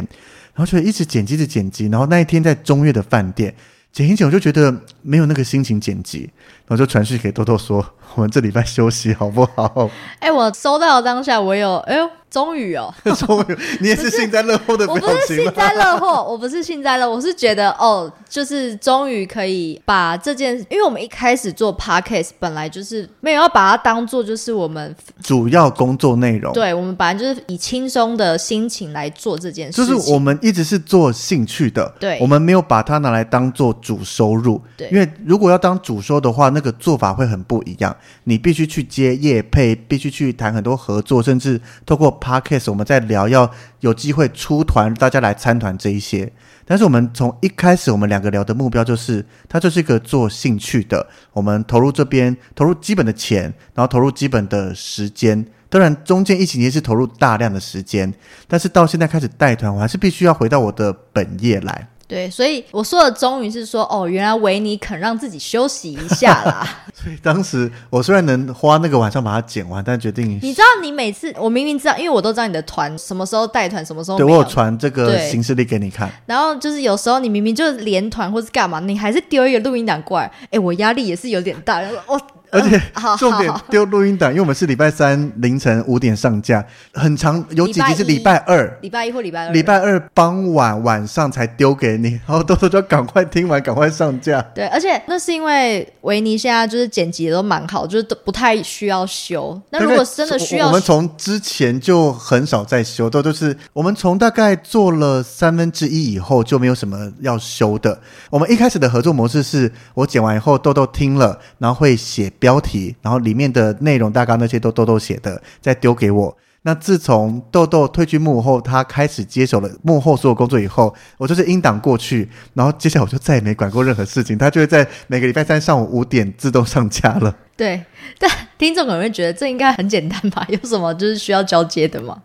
然后就一直剪辑，着剪辑。然后那一天在中越的饭店剪一剪，我就觉得没有那个心情剪辑，然后就传讯给豆豆说。我们这礼拜休息好不好？哎、欸，我收到当下，我有哎呦，终于哦，终于，你也是幸灾乐祸的表情？我不是幸灾乐祸，我不是幸灾乐，我是觉得哦，就是终于可以把这件，因为我们一开始做 podcast 本来就是没有要把它当做就是我们主要工作内容，对，我们本来就是以轻松的心情来做这件事，就是我们一直是做兴趣的，对，我们没有把它拿来当做主收入，对，因为如果要当主收的话，那个做法会很不一样。你必须去接业配，必须去谈很多合作，甚至透过 Podcast 我们在聊要有机会出团，大家来参团这一些。但是我们从一开始，我们两个聊的目标就是，它就是一个做兴趣的，我们投入这边投入基本的钱，然后投入基本的时间。当然中间疫情也是投入大量的时间，但是到现在开始带团，我还是必须要回到我的本业来。对，所以我说的终于是说，哦，原来维尼肯让自己休息一下啦。所以当时我虽然能花那个晚上把它剪完，但决定。你知道，你每次我明明知道，因为我都知道你的团什么时候带团，什么时候。对，我有传这个行事历给你看。然后就是有时候你明明就是连团或是干嘛，你还是丢一个录音档过来，哎，我压力也是有点大。我。而且重点丢录音档，因为我们是礼拜三凌晨五点上架，很长，有几集是礼拜二，礼拜一或礼拜二，礼拜二傍晚晚上才丢给你，然后豆豆就赶快听完，赶快上架。对，而且那是因为维尼现在就是剪辑的都蛮好，就是都不太需要修。那如果真的需要，我们从之前就很少在修，都都是我们从大概做了三分之一以后就没有什么要修的。我们一开始的合作模式是我剪完以后，豆豆听了，然后会写。标题，然后里面的内容大纲那些都豆豆写的，再丢给我。那自从豆豆退居幕后，他开始接手了幕后所有工作以后，我就是应档过去，然后接下来我就再也没管过任何事情。他就会在每个礼拜三上午五点自动上架了。对，但听众可能会觉得这应该很简单吧？有什么就是需要交接的吗？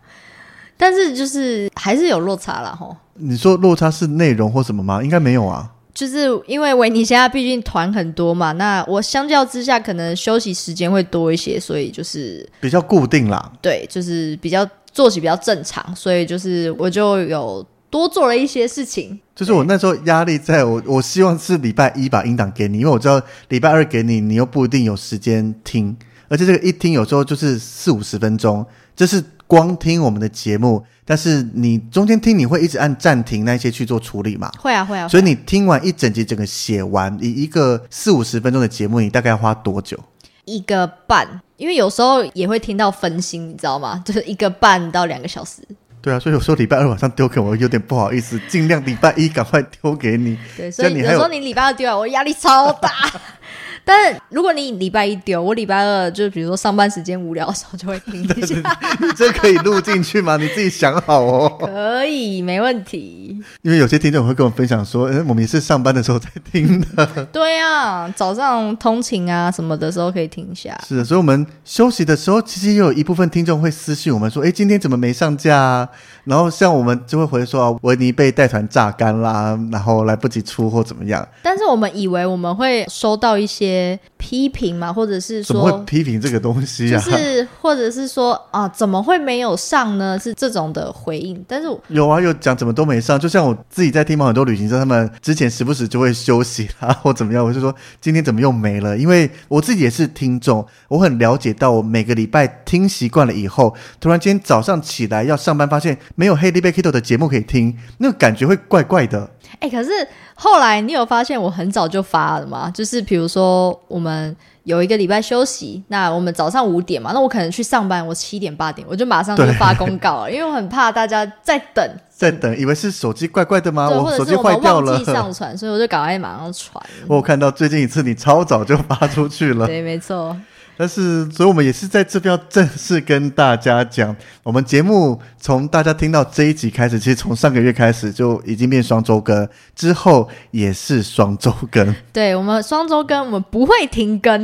但是就是还是有落差了吼。你说落差是内容或什么吗？应该没有啊。就是因为维尼现在毕竟团很多嘛，那我相较之下可能休息时间会多一些，所以就是比较固定啦。对，就是比较作息比较正常，所以就是我就有多做了一些事情。就是我那时候压力在我，我希望是礼拜一把音档给你，因为我知道礼拜二给你，你又不一定有时间听，而且这个一听有时候就是四五十分钟，就是光听我们的节目。但是你中间听，你会一直按暂停那些去做处理吗？会啊，会啊。所以你听完一整集，整个写完，以一个四五十分钟的节目，你大概要花多久？一个半，因为有时候也会听到分心，你知道吗？就是一个半到两个小时。对啊，所以有时候礼拜二晚上丢给我，有点不好意思，尽量礼拜一赶快丢给你。对，所以有时候你礼拜二丢啊，我压力超大。但如果你礼拜一丢，我礼拜二就比如说上班时间无聊的时候就会听一下。你这可以录进去吗？你自己想好哦。可以，没问题。因为有些听众会跟我分享说，诶，我们也是上班的时候在听的。对啊，早上通勤啊什么的时候可以听一下。是的，所以我们休息的时候，其实也有一部分听众会私信我们说，哎，今天怎么没上架啊？然后像我们就会回说，维尼被带团榨干啦，然后来不及出或怎么样。但是我们以为我们会收到一些批评嘛，或者是说怎么会批评这个东西啊？就是或者是说啊，怎么会没有上呢？是这种的回应。但是有啊，有讲怎么都没上。就像我自己在听很多旅行社，他们之前时不时就会休息啊，或怎么样，我就说今天怎么又没了？因为我自己也是听众，我很了解到，我每个礼拜听习惯了以后，突然间早上起来要上班，发现没有《贝 Kiddo》的节目可以听，那个感觉会怪怪的。哎、欸，可是后来你有发现我很早就发了吗？就是比如说我们有一个礼拜休息，那我们早上五点嘛，那我可能去上班，我七点八点我就马上就发公告了，因为我很怕大家在等，在等，以为是手机怪怪的吗？对，我手机坏掉了，忘记上 传，所以我就赶快马上传。我有看到最近一次你超早就发出去了，对，没错。但是，所以我们也是在这边要正式跟大家讲，我们节目从大家听到这一集开始，其实从上个月开始就已经变双周更，之后也是双周更。对，我们双周更，我们不会停更，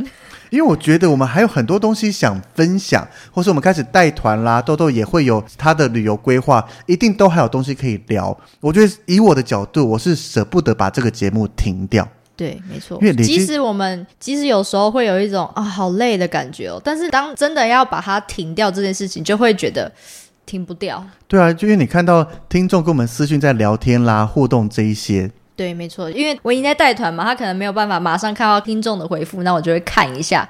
因为我觉得我们还有很多东西想分享，或是我们开始带团啦，豆豆也会有他的旅游规划，一定都还有东西可以聊。我觉得以我的角度，我是舍不得把这个节目停掉。对，没错。即使我们即使有时候会有一种啊好累的感觉哦，但是当真的要把它停掉这件事情，就会觉得停不掉。对啊，就因为你看到听众跟我们私讯在聊天啦、互动这一些。对，没错。因为我已经在带团嘛，他可能没有办法马上看到听众的回复，那我就会看一下。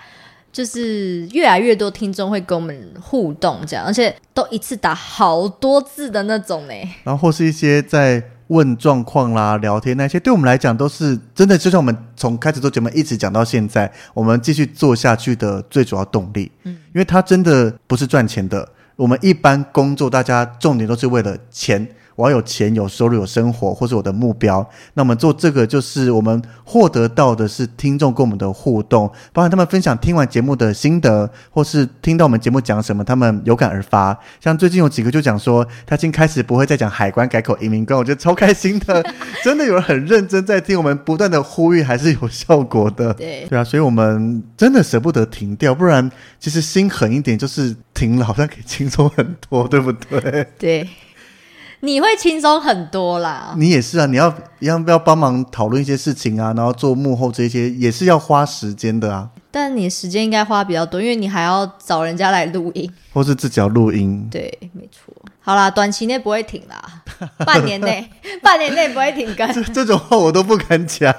就是越来越多听众会跟我们互动，这样，而且都一次打好多字的那种呢。然后或是一些在。问状况啦，聊天那些，对我们来讲都是真的，就像我们从开始做节目一直讲到现在，我们继续做下去的最主要动力。嗯，因为它真的不是赚钱的，我们一般工作大家重点都是为了钱。我要有钱、有收入、有生活，或是我的目标。那我们做这个，就是我们获得到的是听众跟我们的互动，包含他们分享听完节目的心得，或是听到我们节目讲什么，他们有感而发。像最近有几个就讲说，他已经开始不会再讲海关改口移民官，我觉得超开心的。真的有人很认真在听，我们不断的呼吁还是有效果的。对对啊，所以我们真的舍不得停掉，不然其实心狠一点，就是停了好像可以轻松很多，对不对？对。你会轻松很多啦，你也是啊，你要要不要帮忙讨论一些事情啊，然后做幕后这些也是要花时间的啊。但你时间应该花比较多，因为你还要找人家来录音，或是自己要录音。对，没错。好啦，短期内不会停啦，半年内，半年内不会停更。这这种话我都不敢讲。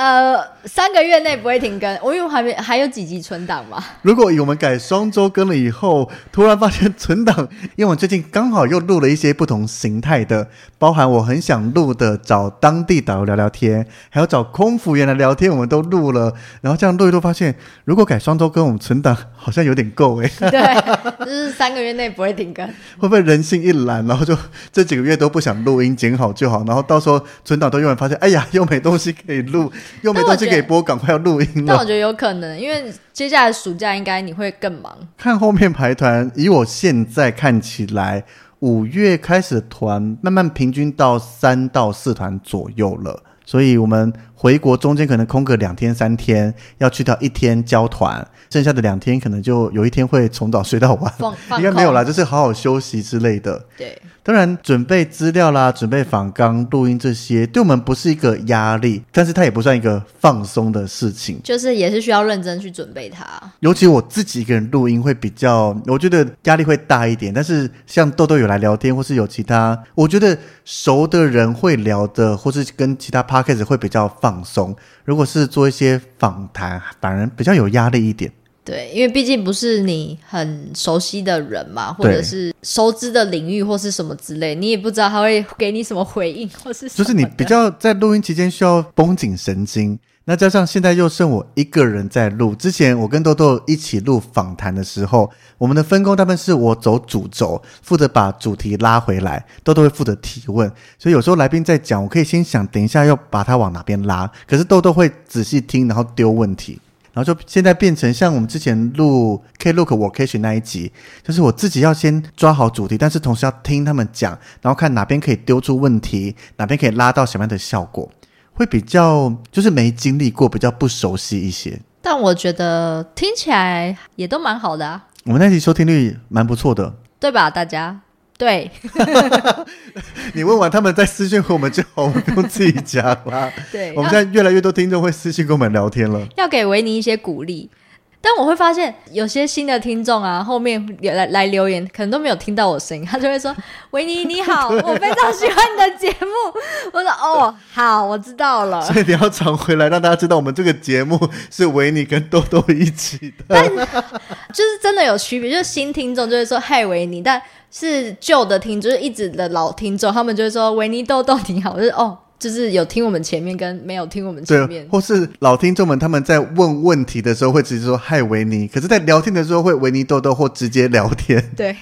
呃，三个月内不会停更，我因为还没还有几集存档嘛。如果我们改双周更了以后，突然发现存档，因为我最近刚好又录了一些不同形态的，包含我很想录的找当地导游聊聊天，还有找空服员来聊天，我们都录了。然后这样录一录，发现如果改双周更，我们存档好像有点够哎。对，就是三个月内不会停更。会不会人性一懒，然后就这几个月都不想录音，剪好就好，然后到时候存档都用完，发现哎呀，又没东西可以录。又没东西可以播，赶快要录音了。但我觉得有可能，因为接下来暑假应该你会更忙。看后面排团，以我现在看起来，五月开始的团慢慢平均到三到四团左右了。所以我们回国中间可能空个两天三天，要去到一天交团，剩下的两天可能就有一天会从早睡到晚，应该没有啦，就是好好休息之类的。对。当然，准备资料啦，准备访纲、录音这些，对我们不是一个压力，但是它也不算一个放松的事情，就是也是需要认真去准备它。尤其我自己一个人录音会比较，我觉得压力会大一点。但是像豆豆有来聊天，或是有其他，我觉得熟的人会聊的，或是跟其他 podcast 会比较放放松。如果是做一些访谈，反而比较有压力一点。对，因为毕竟不是你很熟悉的人嘛，或者是熟知的领域或是什么之类，你也不知道他会给你什么回应，或是就是你比较在录音期间需要绷紧神经，那加上现在又剩我一个人在录。之前我跟豆豆一起录访谈的时候，我们的分工大部分是我走主轴，负责把主题拉回来，豆豆会负责提问。所以有时候来宾在讲，我可以先想等一下要把他往哪边拉，可是豆豆会仔细听，然后丢问题。然后就现在变成像我们之前录 Klook Workation 那一集，就是我自己要先抓好主题，但是同时要听他们讲，然后看哪边可以丢出问题，哪边可以拉到什么样的效果，会比较就是没经历过，比较不熟悉一些。但我觉得听起来也都蛮好的啊。我们那集收听率蛮不错的，对吧，大家？对，你问完他们再私信和我们就好，我们不用自己讲啦。对，我们现在越来越多听众会私信跟我们聊天了，要给维尼一些鼓励。但我会发现有些新的听众啊，后面来来留言，可能都没有听到我声音，他就会说：“维尼你好，我非常喜欢你的节目。”我说：“哦，好，我知道了。”所以你要常回来，让大家知道我们这个节目是维尼跟豆豆一起的。但 就是真的有区别，就是新听众就会说：“嗨，维尼。”但是旧的听，就是一直的老听众，他们就会说：“维尼豆豆你好。”就是哦。就是有听我们前面跟没有听我们前面，或是老听众们他们在问问题的时候会直接说嗨维尼，可是在聊天的时候会维尼豆豆或直接聊天。对，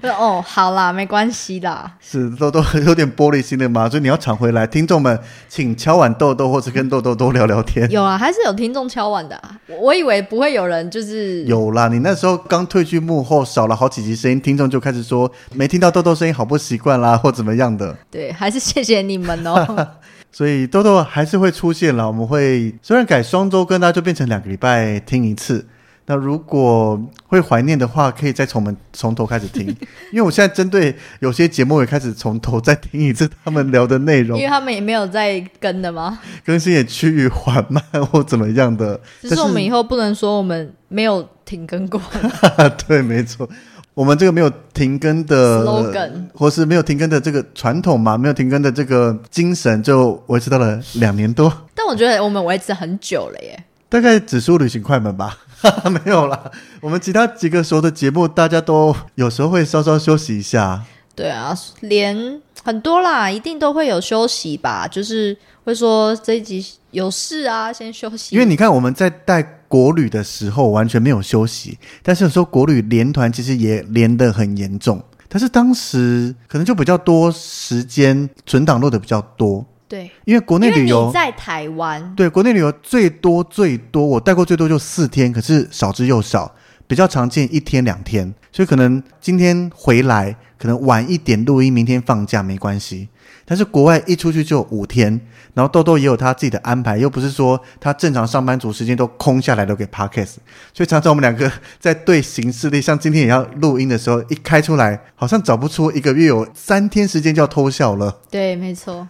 我 说哦，好啦，没关系啦。是豆豆有点玻璃心的嘛？所以你要抢回来，听众们请敲碗豆豆，或是跟豆豆多聊聊天。有啊，还是有听众敲碗的啊。我以为不会有人，就是有啦。你那时候刚退去幕后，少了好几集声音，听众就开始说没听到豆豆声音，好不习惯啦，或怎么样的。对，还是谢谢你们哦。所以豆豆还是会出现了，我们会虽然改双周更，那就变成两个礼拜听一次。那如果会怀念的话，可以再从我们从头开始听，因为我现在针对有些节目也开始从头再听一次他们聊的内容，因为他们也没有在跟的吗？更新也趋于缓慢或怎么样的。只是我们以后不能说我们没有停更过。对，没错。我们这个没有停更的 slogan，或是没有停更的这个传统嘛，没有停更的这个精神，就维持到了两年多。但我觉得我们维持很久了耶，大概指数旅行快门吧，没有啦。我们其他几个熟的节目，大家都有时候会稍稍休息一下。对啊，连很多啦，一定都会有休息吧，就是会说这一集有事啊，先休息。因为你看我们在带。国旅的时候完全没有休息，但是有时候国旅连团其实也连得很严重，但是当时可能就比较多时间存档落的比较多。对，因为国内旅游在台湾，对，国内旅游最多最多我带过最多就四天，可是少之又少，比较常见一天两天，所以可能今天回来可能晚一点录音，明天放假没关系。但是国外一出去就五天，然后豆豆也有他自己的安排，又不是说他正常上班族时间都空下来留给 Podcast，所以常常我们两个在对行事历，像今天也要录音的时候，一开出来好像找不出一个月有三天时间就要偷笑了。对，没错。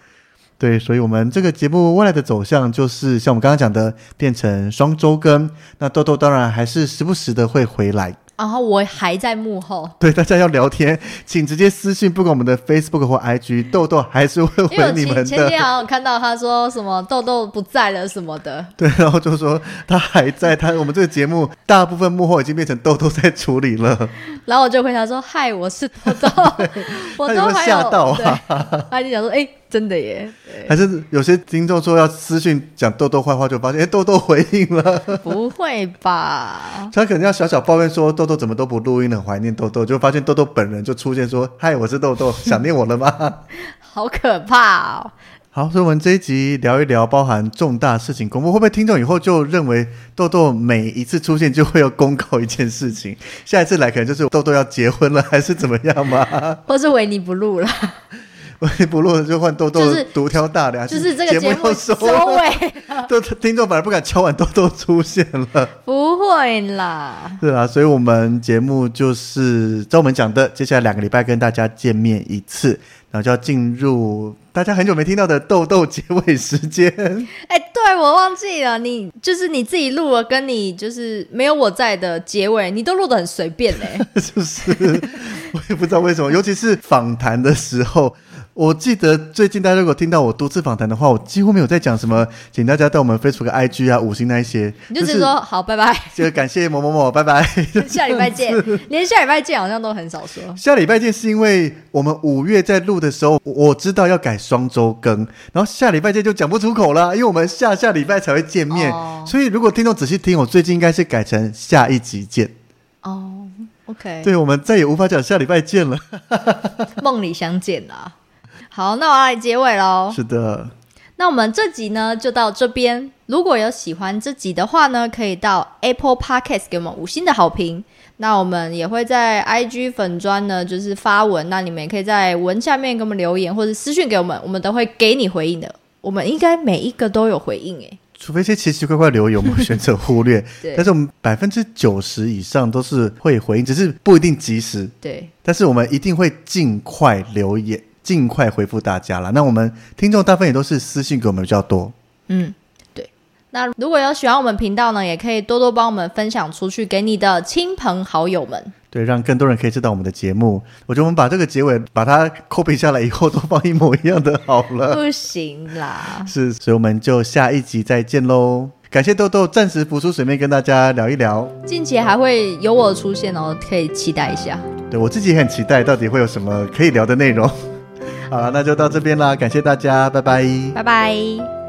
对，所以我们这个节目未来的走向就是像我们刚刚讲的，变成双周更。那豆豆当然还是时不时的会回来。然后我还在幕后，对，大家要聊天，请直接私信，不管我们的 Facebook 或 IG，豆豆还是会回你们的。前天好像看到他说什么豆豆不在了什么的，对，然后就说他还在，他我们这个节目大部分幕后已经变成豆豆在处理了。然后我就回答说：“嗨，我是豆豆。”我都吓到啊！他就讲说：“哎。”真的耶，还是有些听众说要私信讲豆豆坏话，就发现哎，豆豆回应了。不会吧？他可能要小小抱怨说豆豆怎么都不录音，很怀念豆豆，就发现豆豆本人就出现说：“嗨，我是豆豆，想念我了吗？” 好可怕哦！好，所以我们这一集聊一聊包含重大事情公布，会不会听众以后就认为豆豆每一次出现就会要公告一件事情？下一次来可能就是豆豆要结婚了，还是怎么样吗？或是维尼不录了？不录了就换豆豆独挑大梁，就是这个节目收尾，都听众反而不敢敲碗豆豆出现了，不会啦，是啊，所以我们节目就是照我们讲的，接下来两个礼拜跟大家见面一次，然后就要进入大家很久没听到的豆豆结尾时间。哎、欸，对我忘记了，你就是你自己录了，跟你就是没有我在的结尾，你都录的很随便嘞，就是我也不知道为什么，尤其是访谈的时候。我记得最近大家如果听到我多次访谈的话，我几乎没有在讲什么，请大家到我们 Facebook、IG 啊、五星那一些，你就直接说、就是、好，拜拜，就感谢某某某，拜拜，下礼拜见，连下礼拜见好像都很少说。下礼拜见是因为我们五月在录的时候，我知道要改双周更，然后下礼拜见就讲不出口了，因为我们下下礼拜才会见面，哦、所以如果听众仔细听，我最近应该是改成下一集见。哦，OK，对，我们再也无法讲下礼拜见了，梦里相见啊。好，那我要来结尾喽。是的，那我们这集呢就到这边。如果有喜欢这集的话呢，可以到 Apple Podcast 给我们五星的好评。那我们也会在 IG 粉专呢，就是发文。那你们也可以在文下面给我们留言，或者私讯给我们，我们都会给你回应的。我们应该每一个都有回应诶，除非一些奇奇怪怪留言，我们选择忽略。对，但是我们百分之九十以上都是会回应，只是不一定及时。对，但是我们一定会尽快留言。尽快回复大家了。那我们听众大部分也都是私信给我们比较多。嗯，对。那如果有喜欢我们频道呢，也可以多多帮我们分享出去给你的亲朋好友们。对，让更多人可以知道我们的节目。我觉得我们把这个结尾把它 copy 下来以后，都放一模一样的好了。不行啦。是，所以我们就下一集再见喽。感谢豆豆暂时浮出水面跟大家聊一聊。近期还会有我出现哦，可以期待一下。对，我自己也很期待，到底会有什么可以聊的内容。好了，那就到这边啦，感谢大家，拜拜，拜拜。